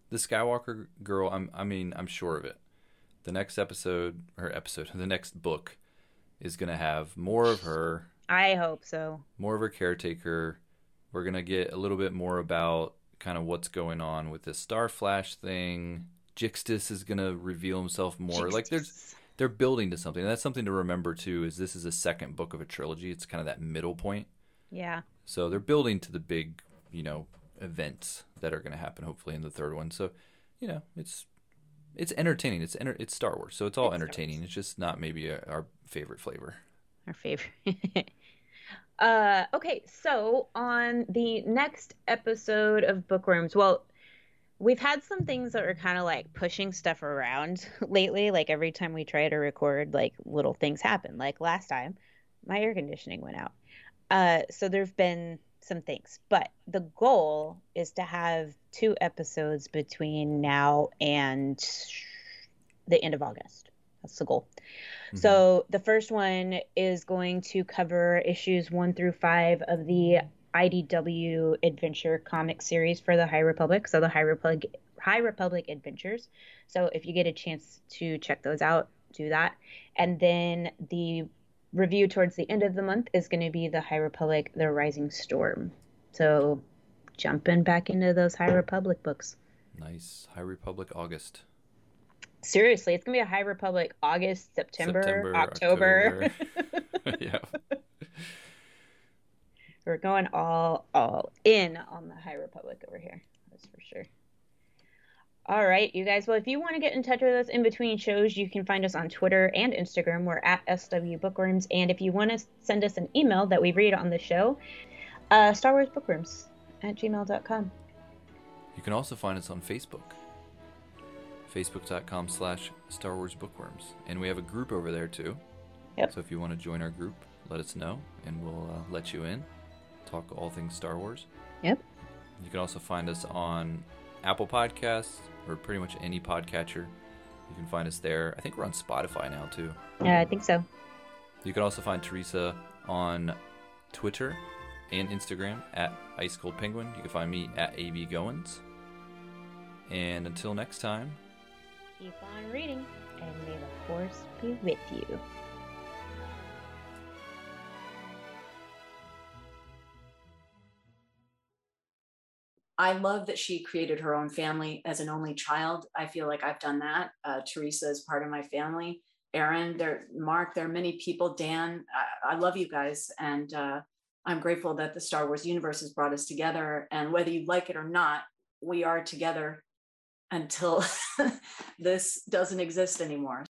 The Skywalker girl, I'm I mean, I'm sure of it. The next episode or episode, [laughs] the next book is going to have more of her I hope so. more of her caretaker. We're gonna get a little bit more about kind of what's going on with this Star Flash thing. Jixtus is gonna reveal himself more. Like there's they're building to something. And that's something to remember too. Is this is a second book of a trilogy? It's kind of that middle point. Yeah. So they're building to the big, you know, events that are going to happen hopefully in the third one. So, you know, it's it's entertaining. It's enter- it's Star Wars, so it's all it's entertaining. It's just not maybe a, our favorite flavor. Our favorite. [laughs] uh, okay, so on the next episode of Bookworms, well, we've had some things that are kind of like pushing stuff around [laughs] lately. Like every time we try to record, like little things happen. Like last time, my air conditioning went out. Uh, so there've been some things, but the goal is to have two episodes between now and the end of August. That's the goal. Mm-hmm. So the first one is going to cover issues one through five of the IDW Adventure comic series for the High Republic. So the High Republic High Republic Adventures. So if you get a chance to check those out, do that. And then the review towards the end of the month is going to be the High Republic The Rising Storm. So jumping back into those High Republic books. Nice. High Republic August. Seriously, it's going to be a High Republic August, September, September October. October. [laughs] yeah. [laughs] We're going all all in on the High Republic over here. That's for sure. All right, you guys. Well, if you want to get in touch with us in between shows, you can find us on Twitter and Instagram. We're at SW Bookworms. And if you want to send us an email that we read on the show, uh, Star Wars Bookworms at gmail.com. You can also find us on Facebook. Facebook.com slash Star Wars Bookworms. And we have a group over there too. Yep. So if you want to join our group, let us know and we'll uh, let you in. Talk all things Star Wars. Yep. You can also find us on Apple Podcasts, or pretty much any podcatcher. You can find us there. I think we're on Spotify now too. Yeah, I think so. You can also find Teresa on Twitter and Instagram at Ice Cold Penguin. You can find me at AB Goins. And until next time, keep on reading, and may the force be with you. I love that she created her own family as an only child. I feel like I've done that. Uh, Teresa is part of my family. Aaron, there, Mark, there are many people. Dan, I, I love you guys, and uh, I'm grateful that the Star Wars universe has brought us together. And whether you like it or not, we are together until [laughs] this doesn't exist anymore.